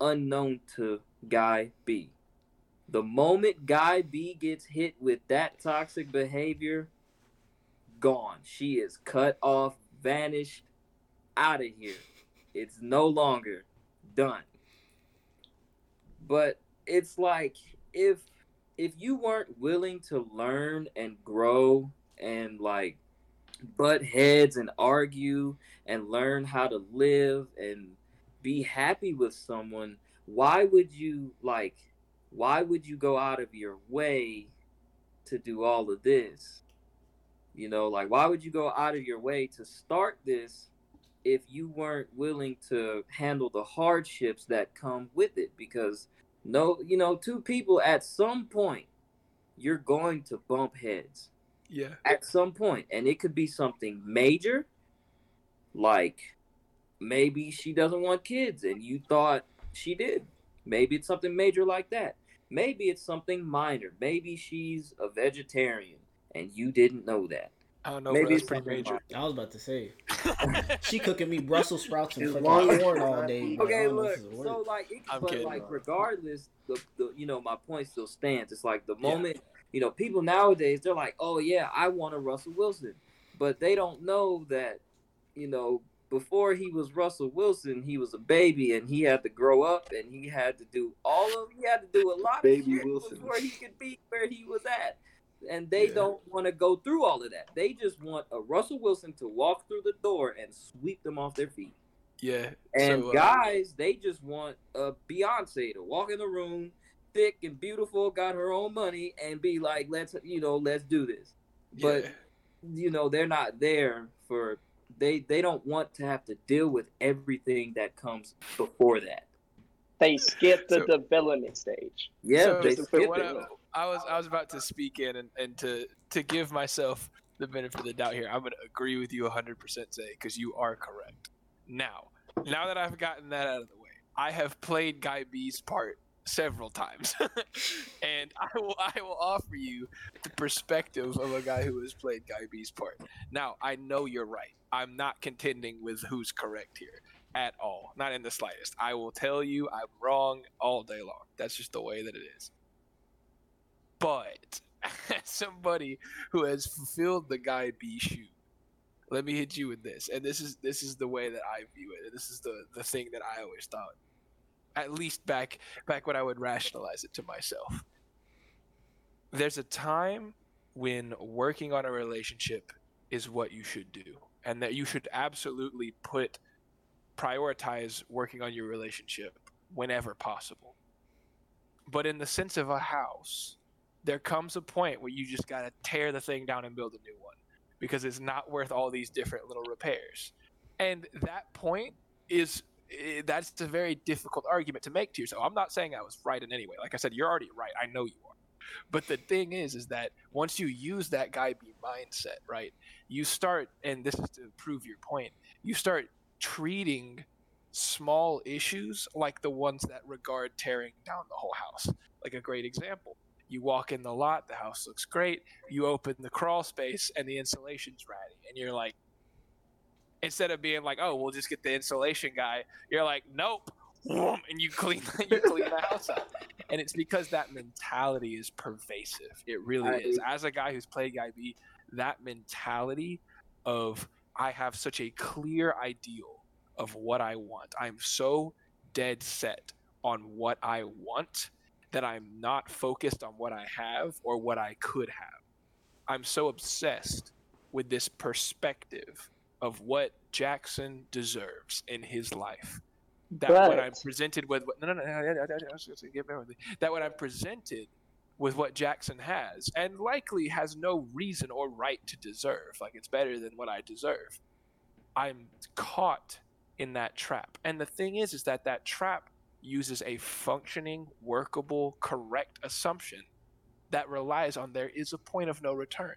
unknown to guy b. The moment guy b gets hit with that toxic behavior gone. She is cut off vanished out of here. It's no longer done. But it's like if if you weren't willing to learn and grow and like butt heads and argue and learn how to live and be happy with someone, why would you like why would you go out of your way to do all of this? You know, like why would you go out of your way to start this if you weren't willing to handle the hardships that come with it? Because no, you know, two people at some point you're going to bump heads Yeah. at some point and it could be something major like maybe she doesn't want kids and you thought she did maybe it's something major like that maybe it's something minor maybe she's a vegetarian and you didn't know that I don't know. maybe Maybe it's pretty major. minor. I was about to say <laughs> she cooking me Brussels sprouts and fucking corn all day. bro. Okay don't know if look so like it, I'm but kidding. like regardless the, the you know my point still stands it's like the Yeah. moment you know people nowadays they're like oh yeah i want a russell wilson but they don't know that you know before he was russell wilson he was a baby and he had to grow up and he had to do all of he had to do a lot Baby of shit Wilson. before he could be where he was at and they Yeah. don't want to go through all of that they just want a russell wilson to walk through the door and sweep them off their feet Yeah. and so, uh, guys, they just want a Beyonce to walk in the room, thick and beautiful, got her own money, and be like, "Let's, you know, let's do this." But yeah. you know, they're not there for they. They don't want to have to deal with everything that comes before that. They skip the So- development stage. Yeah, So, they so skipped what it. I, I was I was about to speak in and, and to to give myself the benefit of the doubt here. I'm gonna agree with you 100 percent, say because you are correct. Now, now that I've gotten that out of the way, I have played Guy B's part several times, <laughs> and I will I will offer you the perspective of a guy who has played Guy B's part. Now, I know you're right. I'm not contending with who's correct here at all, not in the slightest. I will tell you I'm wrong all day long. That's just the way that it is. But as <laughs> somebody who has fulfilled the Guy B shoe, let me hit you with this. And this is this is the way that I view it. And this is the the thing that I always thought. At least back back when I would rationalize it to myself. There's a time when working on a relationship is what you should do. And that you should absolutely put prioritize working on your relationship whenever possible. But in the sense of a house, there comes a point where you just got to tear the thing down and build a new one because it's not worth all these different little repairs. And that point is Eh, that's a very difficult argument to make to yourself. I'm not saying I was right in any way. Like I said, you're already right. I know you are. But the thing is, is that once you use that guy B mindset, right, you start, and this is to prove your point, you start treating small issues like the ones that regard tearing down the whole house. Like a great example. You walk in the lot, the house looks great. You open the crawl space and the insulation's ratty. And you're like, instead of being like, oh, we'll just get the insulation guy, you're like, nope. And you clean <laughs> you clean the house up. And it's because that mentality is pervasive. It really I- is. As a guy who's played Guy B, that mentality of I have such a clear ideal of what I want. I'm so dead set on what I want that I'm not focused on what I have or what I could have. I'm so obsessed with this perspective of what Jackson deserves in his life. That what I'm presented with no no no, no, that when I'm presented with what Jackson has and likely has no reason or right to deserve, like it's better than what I deserve. I'm caught in that trap. And the thing is is that that trap uses a functioning, workable, correct assumption that relies on there is a point of no return.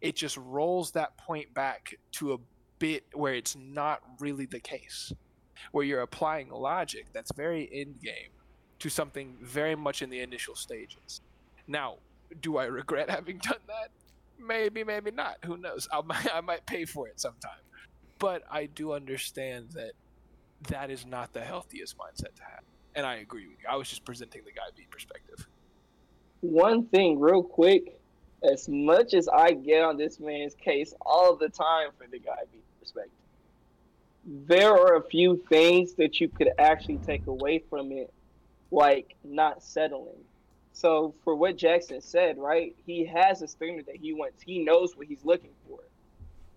It just rolls that point back to a bit where it's not really the case, where you're applying logic that's very in game to something very much in the initial stages. Now, do I regret <laughs> having done that? Maybe, maybe not. Who knows? I might, I might pay for it sometime. But I do understand that that is not the healthiest mindset to have. And I agree with you. I was just presenting the guy B perspective. One thing, real quick, as much as I get on this man's case all the time for the guy B perspective, there are a few things that you could actually take away from it, like not settling. So for what Jackson said, right? He has a standard that he wants. He knows what he's looking for,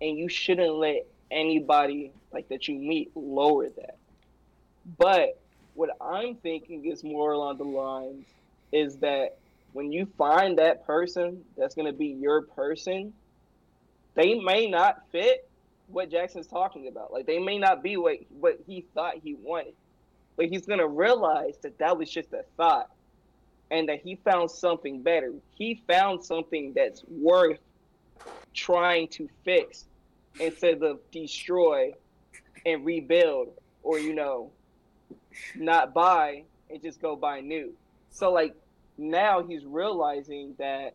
and you shouldn't let anybody like that you meet lower that. But what I'm thinking is more along the lines is that when you find that person that's going to be your person, they may not fit what Jackson's talking about. Like they may not be what what he thought he wanted, but he's to realize that that was just a thought, and that he found something better. He found something that's worth trying to fix instead of destroy and rebuild, or you know, not buy and just go buy new. So like now he's realizing that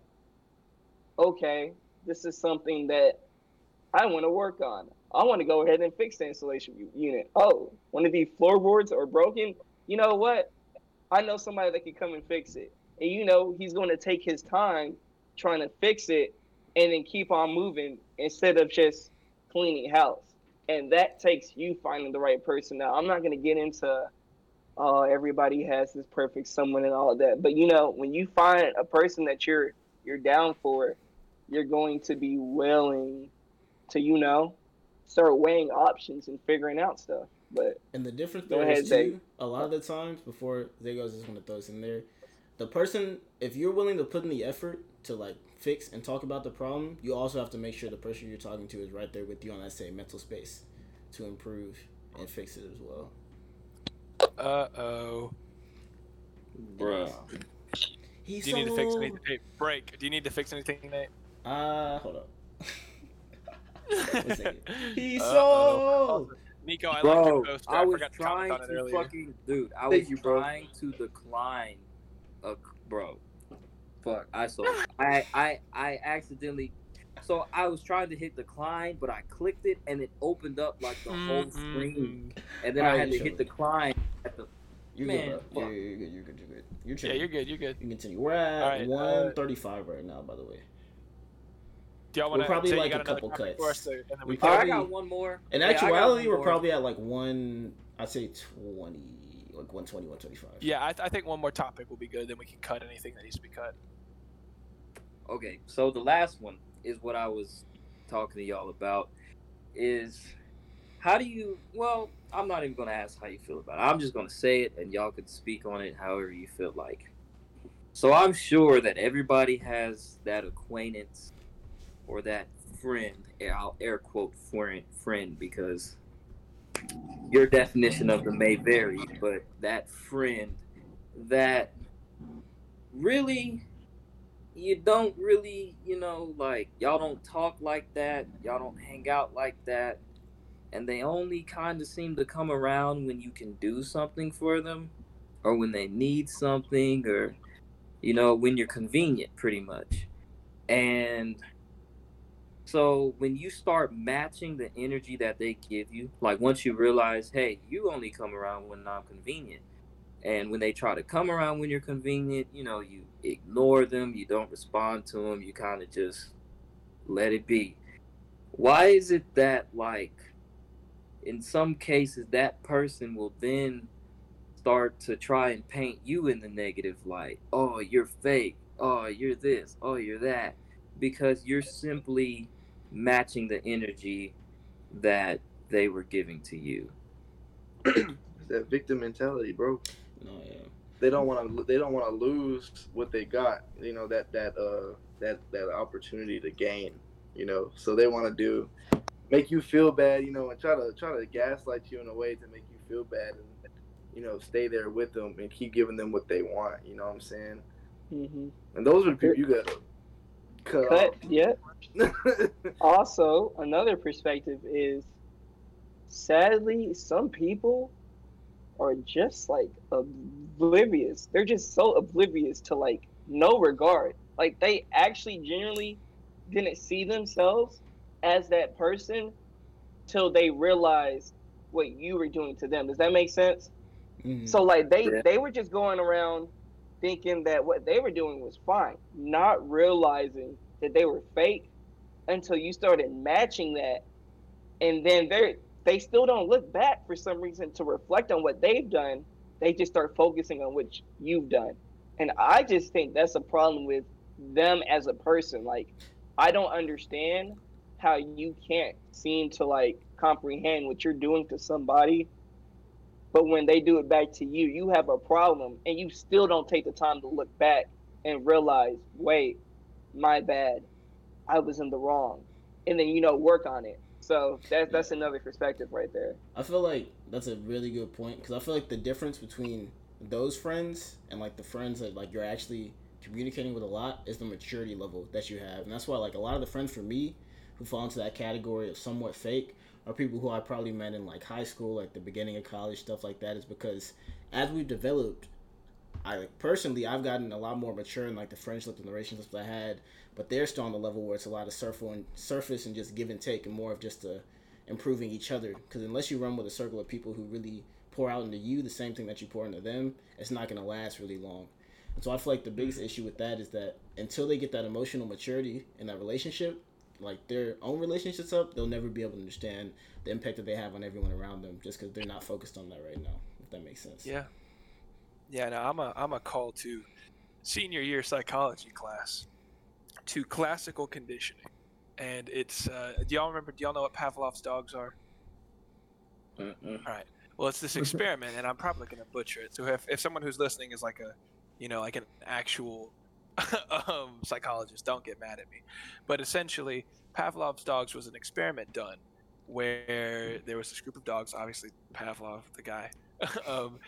okay, this is something that I want to work on. I want to go ahead and fix the installation unit. Oh, one of these floorboards are broken. You know what? I know somebody that can come and fix it. And you know, he's going to take his time trying to fix it and then keep on moving instead of just cleaning house. And that takes you finding the right person. Now, I'm not going to get into oh, everybody has this perfect someone and all of that. But you know, when you find a person that you're you're down for, you're going to be willing to, you know, start weighing options and figuring out stuff. But and the difference Go there ahead, is Zay. too. A lot of the times before Zay goes, I just want to throw this in there. The person, if you're willing to put in the effort to like fix and talk about the problem, you also have to make sure the person you're talking to is right there with you on that same mental space to improve and fix it as well. Uh oh. Bruh. He's Do you need to fix anything? Hey, break. Do you need to fix anything, Nate? Uh, hold up. <laughs> One second. He's so. Nico, I like your poster. I, I was forgot to trying comment to fucking dude. I Thank was you, trying to decline a bro. Fuck, I saw. I I I accidentally. So I was trying to hit decline, but I clicked it and it opened up like the whole Mm, screen, and then I Alright, had to hit decline at the. You're Man, good, bro. Yeah, you're good. You're good. You're good. You're. Yeah, you're good. You're good. You can continue. We're at Alright, uh, 135 right now, by the way. Do y'all We're want to probably like a couple cuts. us to- and We we Oh, I probably- got one more. In Yeah, actuality, one we're more. probably at like one. I'd say 20, like 120, 125. Yeah, I, I think one more topic will be good. Then we can cut anything that needs to be cut. Okay, so the last one is what I was talking to y'all about. Is how do you? Well, I'm not even gonna ask how you feel about it. I'm just gonna say it, and y'all can speak on it however you feel like. So I'm sure that everybody has that acquaintance or that friend. I'll air quote friend, friend because your definition of them may vary, but that friend that really you don't really, you know, like y'all don't talk like that, y'all don't hang out like that, and they only kind of seem to come around when you can do something for them or when they need something or you know, when you're convenient pretty much. And so when you start matching the energy that they give you, like once you realize, hey, you only come around when I'm convenient. And when they try to come around when you're convenient, you know, you ignore them, you don't respond to them, you kind of just let it be. Why is it that, like, in some cases, that person will then start to try and paint you in the negative light? Oh, you're fake. Oh, you're this. Oh, you're that. Because you're simply matching the energy that they were giving to you. <clears throat> that victim mentality, bro. No, yeah. They don't want to. They don't want to lose what they got. You know that that uh that that opportunity to gain. You know, so they want to do make you feel bad. You know, and try to try to gaslight you in a way to make you feel bad, and you know, stay there with them and keep giving them what they want. You know what I'm saying? hmm And those are the people you gotta cut. cut. Yeah. <laughs> Also, another perspective is sadly, some people are just like oblivious. They're just so oblivious to like no regard. Like they actually genuinely didn't see themselves as that person till they realized what you were doing to them. Does that make sense? Mhm. So like they Yeah. they were just going around thinking that what they were doing was fine, not realizing that they were fake until you started matching that, and then they they still don't look back for some reason to reflect on what they've done. They just start focusing on what you've done, And I just think that's a problem with them as a person. Like, I don't understand how you can't seem to like comprehend what you're doing to somebody, but when they do it back to you, you have a problem and you still don't take the time to look back and realize, wait, my bad. I was in the wrong. And then, you know, work on it. So that's that's another perspective right there. I feel like that's a really good point because I feel like the difference between those friends and like the friends that like you're actually communicating with a lot is the maturity level that you have, and that's why like a lot of the friends for me who fall into that category of somewhat fake are people who I probably met in like high school, like the beginning of college, stuff like that. Is because as we've developed, I like personally I've gotten a lot more mature in like the friendships and the relationships I had, but they're still on the level where it's a lot of surface and surface and just give and take, and more of just a improving each other. Because unless you run with a circle of people who really pour out into you the same thing that you pour into them, it's not going to last really long. And so I feel like the biggest issue with that is that until they get that emotional maturity in that relationship, like their own relationships up, they'll never be able to understand the impact that they have on everyone around them just because they're not focused on that right now. If that makes sense. Yeah. Yeah. No, I'm a I'm a call to senior year psychology class to classical conditioning, and it's uh, do y'all remember? Do y'all know what Pavlov's dogs are? Mm-mm. All right. Well, it's this <laughs> experiment, and I'm probably going to butcher it. So if, if someone who's listening is like a, you know, like an actual <laughs> um, psychologist, don't get mad at me. But essentially, Pavlov's dogs was an experiment done where there was this group of dogs, obviously Pavlov, the guy, <laughs> um,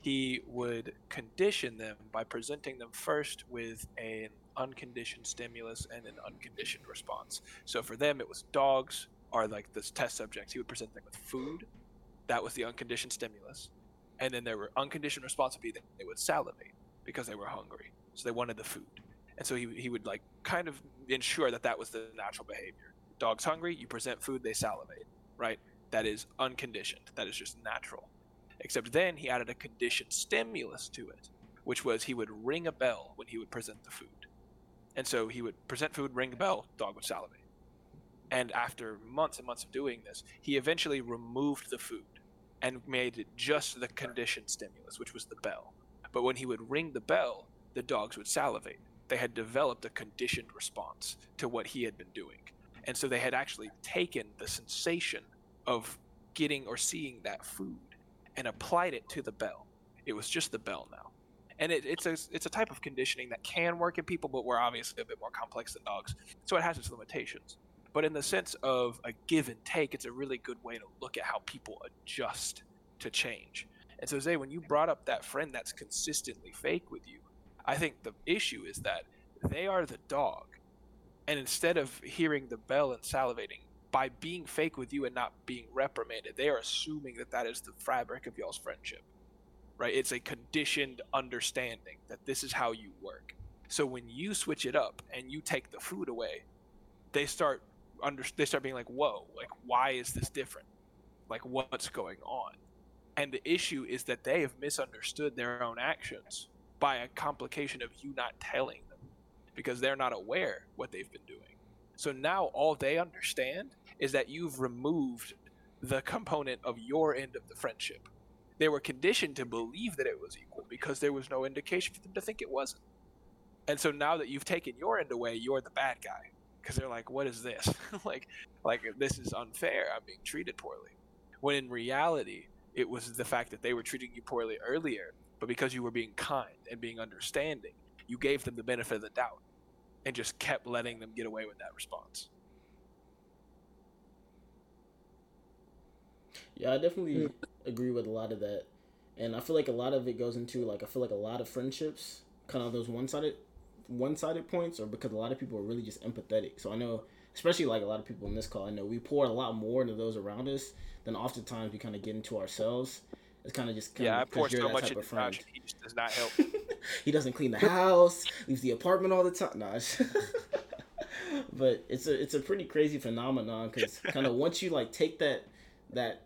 he would condition them by presenting them first with an unconditioned stimulus and an unconditioned response. So for them, it was dogs are like the test subjects. He would present them with food. That was the unconditioned stimulus. And then there were unconditioned response would be that they would salivate because they were hungry. So they wanted the food. And so he, he would like kind of ensure that that was the natural behavior. Dog's hungry, you present food, they salivate, right? That is unconditioned. That is just natural. Except then he added a conditioned stimulus to it, which was he would ring a bell when he would present the food. And so he would present food, ring a bell, dog would salivate. And after months and months of doing this, he eventually removed the food and made it just the conditioned stimulus, which was the bell. But when he would ring the bell, the dogs would salivate. They had developed a conditioned response to what he had been doing. And so they had actually taken the sensation of getting or seeing that food and applied it to the bell. It was just the bell now. And it, it's a it's a type of conditioning that can work in people, but we're obviously a bit more complex than dogs, so it has its limitations. But in the sense of a give and take, it's a really good way to look at how people adjust to change. And so, Zay, when you brought up that friend that's consistently fake with you, I think the issue is that they are the dog. And instead of hearing the bell and salivating, by being fake with you and not being reprimanded, they are assuming that that is the fabric of y'all's friendship. Right? It's a conditioned understanding that this is how you work. So when you switch it up and you take the food away, they start under they start being like, "Whoa, like why is this different? Like what's going on?" And the issue is that they have misunderstood their own actions by a complication of you not telling them because they're not aware what they've been doing. So now all they understand is that you've removed the component of your end of the friendship. They were conditioned to believe that it was equal because there was no indication for them to think it wasn't. And so now that you've taken your end away, you're the bad guy because they're like, "What is this? <laughs> like, like this is unfair. I'm being treated poorly." When in reality, it was the fact that they were treating you poorly earlier, but because you were being kind and being understanding, you gave them the benefit of the doubt and just kept letting them get away with that response. Yeah, I definitely hmm. agree with a lot of that. And I feel like a lot of it goes into like I feel like a lot of friendships, kind of those one sided one sided points or because a lot of people are really just empathetic. So I know especially like a lot of people in this call, I know we pour a lot more into those around us than oftentimes we kind of get into ourselves. It's kind of just kind yeah, I of pour because you're so much into of friend. Josh, he just does not help. <laughs> he doesn't clean the house, leaves the apartment all the time. No, it's- <laughs> but it's a it's a pretty crazy phenomenon because <laughs> kind of once you like take that that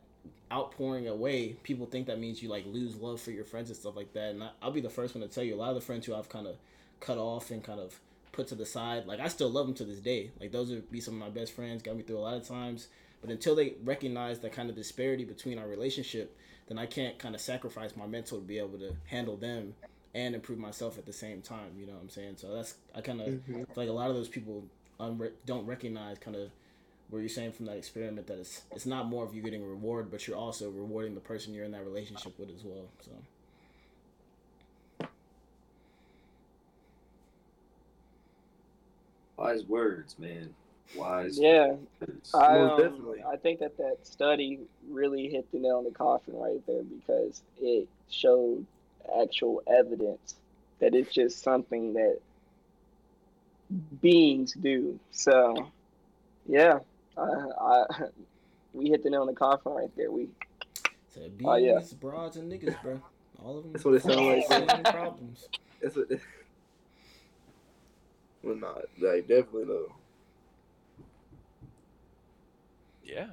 outpouring away, people think that means you like lose love for your friends and stuff like that. And I, I'll be the first one to tell you, a lot of the friends who I've kind of cut off and kind of put to the side, like I still love them to this day. Like those would be some of my best friends, got me through a lot of times. But until they recognize that kind of disparity between our relationship, then I can't kind of sacrifice my mental to be able to handle them and improve myself at the same time. You know what I'm saying? So that's I kind of Mhm. like a lot of those people unre- don't recognize kind of where you're saying from that experiment that it's it's not more of you getting a reward, but you're also rewarding the person you're in that relationship with as well. So Wise words, man. Wise Yeah. I um. I think that that study really hit the nail on the coffin right there because it showed actual evidence that it's just something that beings do. So, yeah, I, I <laughs> we hit the nail on the coffin right there. We so bees, Oh, yeah. broads, and niggas, bro. All of them. That's what it sound like. Problems. That's what. <laughs> Well, not like definitely though. Yeah.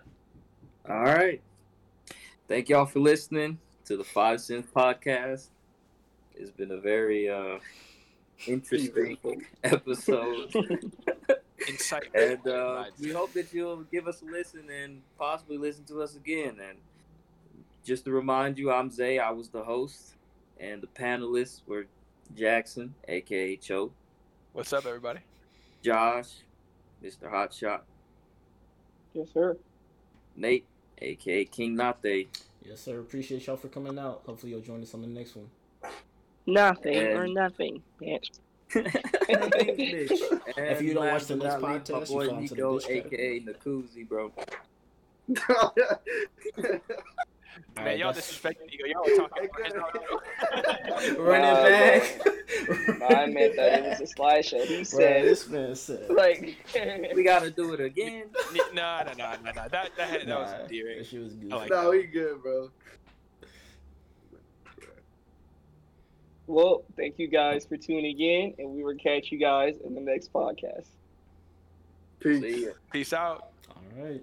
All right. Thank y'all for listening to the Five Cents Podcast. It's been a very uh, interesting episode. <laughs> Insightful. And uh, we hope that you'll give us a listen and possibly listen to us again. And just to remind you, I'm Zay. I was the host, and the panelists were Jackson, aka Cho, What's up, everybody? Josh, Mr. Hotshot, yes, sir. Nate, aka King Nate, Yes, sir. Appreciate y'all for coming out. Hopefully, you'll join us on the next one. Nothing And- or nothing. bitch. <laughs> <laughs> if you don't watch the next podcast, my you boy fall into the Nico, bitch aka Nakuzi, bro. <laughs> Man, Alright, y'all that's- disrespecting Nico. Y'all were talking. <laughs> Run Nah, it back. No, I meant that it was a slideshow. He Bro, said, this man said. <laughs> like, <laughs> We gotta do it again. no, no, no, no, no. That that, had, that was Nah, endearing. That shit was good. Like no, we good, bro. well, thank you guys for tuning in, and we will catch you guys in the next podcast. Peace. See ya. Peace out. All right.